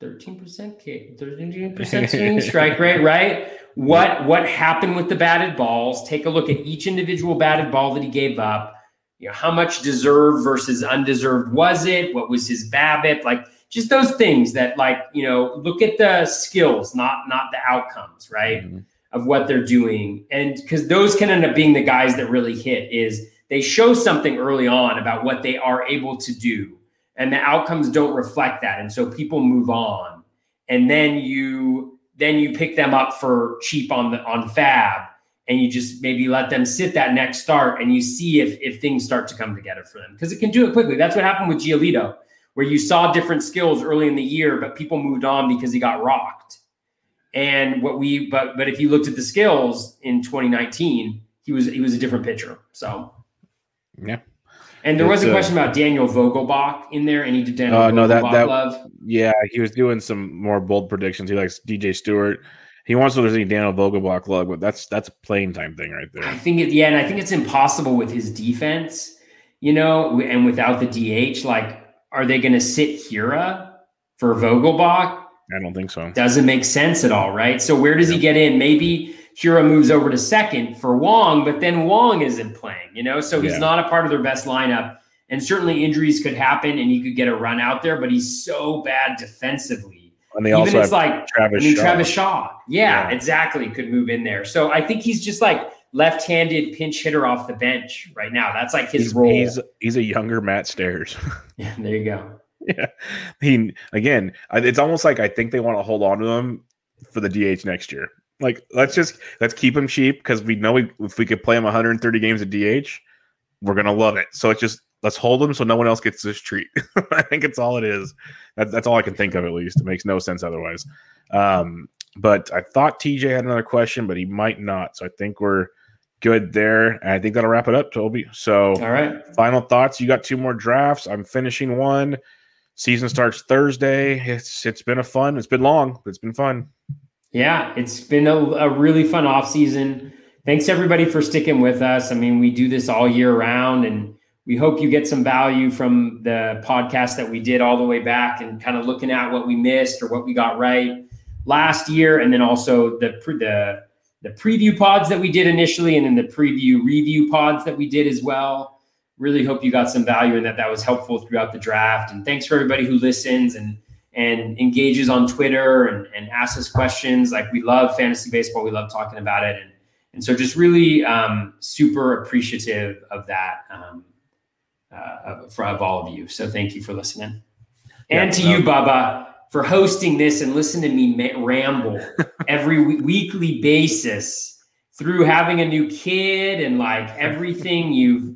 [SPEAKER 1] 13% K, 13% swinging strike rate, right? What what happened with the batted balls? Take a look at each individual batted ball that he gave up. You know, how much deserved versus undeserved was it? What was his BABIP? Like just those things that like, you know, look at the skills, not not the outcomes, right? Mm-hmm. Of what they're doing. And because those can end up being the guys that really hit is they show something early on about what they are able to do and the outcomes don't reflect that. And so people move on. And then you then you pick them up for cheap on the on FAAB and you just maybe let them sit that next start and you see if if things start to come together for them. Because it can do it quickly. That's what happened with Giolito where you saw different skills early in the year but people moved on because he got rocked. And what we but but if you looked at the skills in 2019 he was he was a different pitcher. So
[SPEAKER 2] yeah
[SPEAKER 1] and there was a question about Daniel Vogelbach in there, and he did Daniel uh,
[SPEAKER 2] no, that, that, love. Yeah, he was doing some more bold predictions. He likes DJ Stewart. He wants to there's any Daniel Vogelbach love, but that's that's a playing time thing right there.
[SPEAKER 1] I think it, yeah, and I think it's impossible with his defense, you know, and without the DH. Like, are they going to sit Hiura for Vogelbach?
[SPEAKER 2] I don't think so.
[SPEAKER 1] Doesn't make sense at all, right? So where does yeah. he get in? Maybe Hiura moves over to second for Wong, but then Wong isn't playing, you know, so he's yeah. not a part of their best lineup. And certainly injuries could happen and he could get a run out there, but he's so bad defensively.
[SPEAKER 2] And they Even also it's like
[SPEAKER 1] Travis I mean, Shaw. Travis Shaw. Yeah, yeah, exactly. Could move in there. So I think he's just like left-handed pinch hitter off the bench right now. That's like his
[SPEAKER 2] he's,
[SPEAKER 1] role.
[SPEAKER 2] He's, he's a younger Matt Stairs.
[SPEAKER 1] yeah, there you go.
[SPEAKER 2] Yeah. He again, it's almost like I think they want to hold on to him for the DH next year. Like, let's just let's keep him cheap because we know we, if we could play him 130 games at DH, we're gonna love it. So it's just let's hold him so no one else gets this treat. I think it's all it is. That, that's all I can think of at least. It makes no sense otherwise. Um, but I thought TJ had another question, but he might not. So I think we're good there. And I think that'll wrap it up, Toby. So
[SPEAKER 1] all right.
[SPEAKER 2] Final thoughts. You got two more drafts. I'm finishing one. Season starts Thursday. It's it's been a fun. It's been long, but it's been fun.
[SPEAKER 1] Yeah, it's been a, a really fun off season. Thanks everybody for sticking with us. I mean, we do this all year round and we hope you get some value from the podcast that we did all the way back and kind of looking at what we missed or what we got right last year and then also the the the preview pods that we did initially and then the preview review pods that we did as well. Really hope you got some value and that that was helpful throughout the draft. And thanks for everybody who listens and and engages on Twitter and, and asks us questions. Like we love fantasy baseball. We love talking about it. And, and so just really um, super appreciative of that um, uh, for, of all of you. So thank you for listening. And yeah, to you, Bubba, for hosting this and listen to me ramble every weekly basis through having a new kid and like everything you've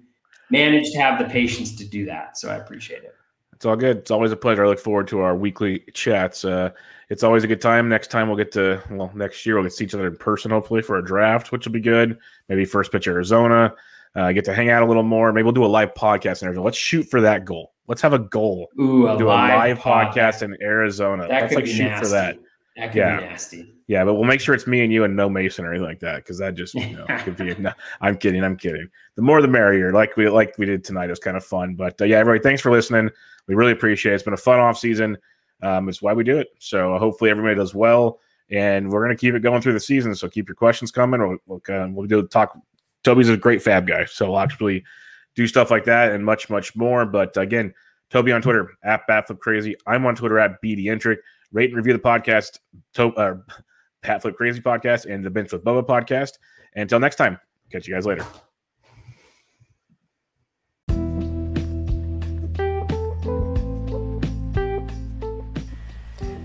[SPEAKER 1] managed to have the patience to do that. So I appreciate it.
[SPEAKER 2] It's all good. It's always a pleasure. I look forward to our weekly chats. Uh, it's always a good time. Next time we'll get to well, next year we'll get to see each other in person, hopefully for a draft, which will be good. Maybe first pitch Arizona. Uh, get to hang out a little more. Maybe we'll do a live podcast in Arizona. Let's shoot for that goal. Let's have a goal.
[SPEAKER 1] Ooh,
[SPEAKER 2] a do
[SPEAKER 1] live
[SPEAKER 2] a live podcast, podcast in Arizona. That Let's like shoot nasty. for that.
[SPEAKER 1] That could yeah. be nasty.
[SPEAKER 2] Yeah, but we'll make sure it's me and you and no Mason or anything like that because that just you know could be. No, I'm kidding. I'm kidding. The more the merrier. Like we like we did tonight. It was kind of fun. But uh, yeah, everybody, thanks for listening. We really appreciate it. It's been a fun off season. Um, it's why we do it. So uh, hopefully everybody does well, and we're gonna keep it going through the season. So keep your questions coming. We'll we'll, uh, we'll do talk. Toby's a great FAAB guy, so we'll actually do stuff like that and much much more. But again, Toby on Twitter at Batflip Crazy. I'm on Twitter at BDentric. Rate and review the podcast. To, uh, Batflip Crazy podcast and the Bench with Bubba podcast. And until next time, catch you guys later.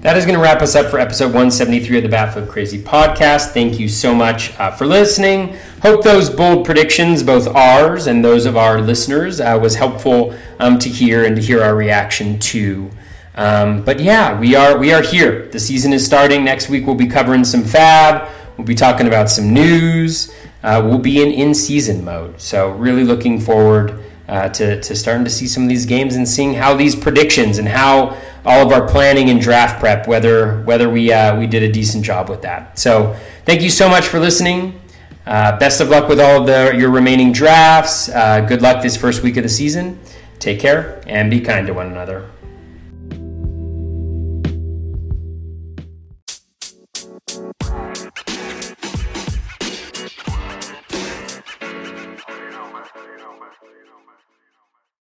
[SPEAKER 1] That is going to wrap us up for episode 173 of the Batflip Crazy podcast. Thank you so much uh, for listening. Hope those bold predictions, both ours and those of our listeners, uh, was helpful um, to hear and to hear our reaction to. Um, but yeah, we are we are here. The season is starting. Next week we'll be covering some FAAB. We'll be talking about some news. uh, we'll be in in season mode. So, really looking forward uh, to, to starting to see some of these games and seeing how these predictions and how all of our planning and draft prep, whether whether we uh, we did a decent job with that. So, thank you so much for listening. Uh, best of luck with all of the, your remaining drafts. Uh, good luck this first week of the season. Take care and be kind to one another.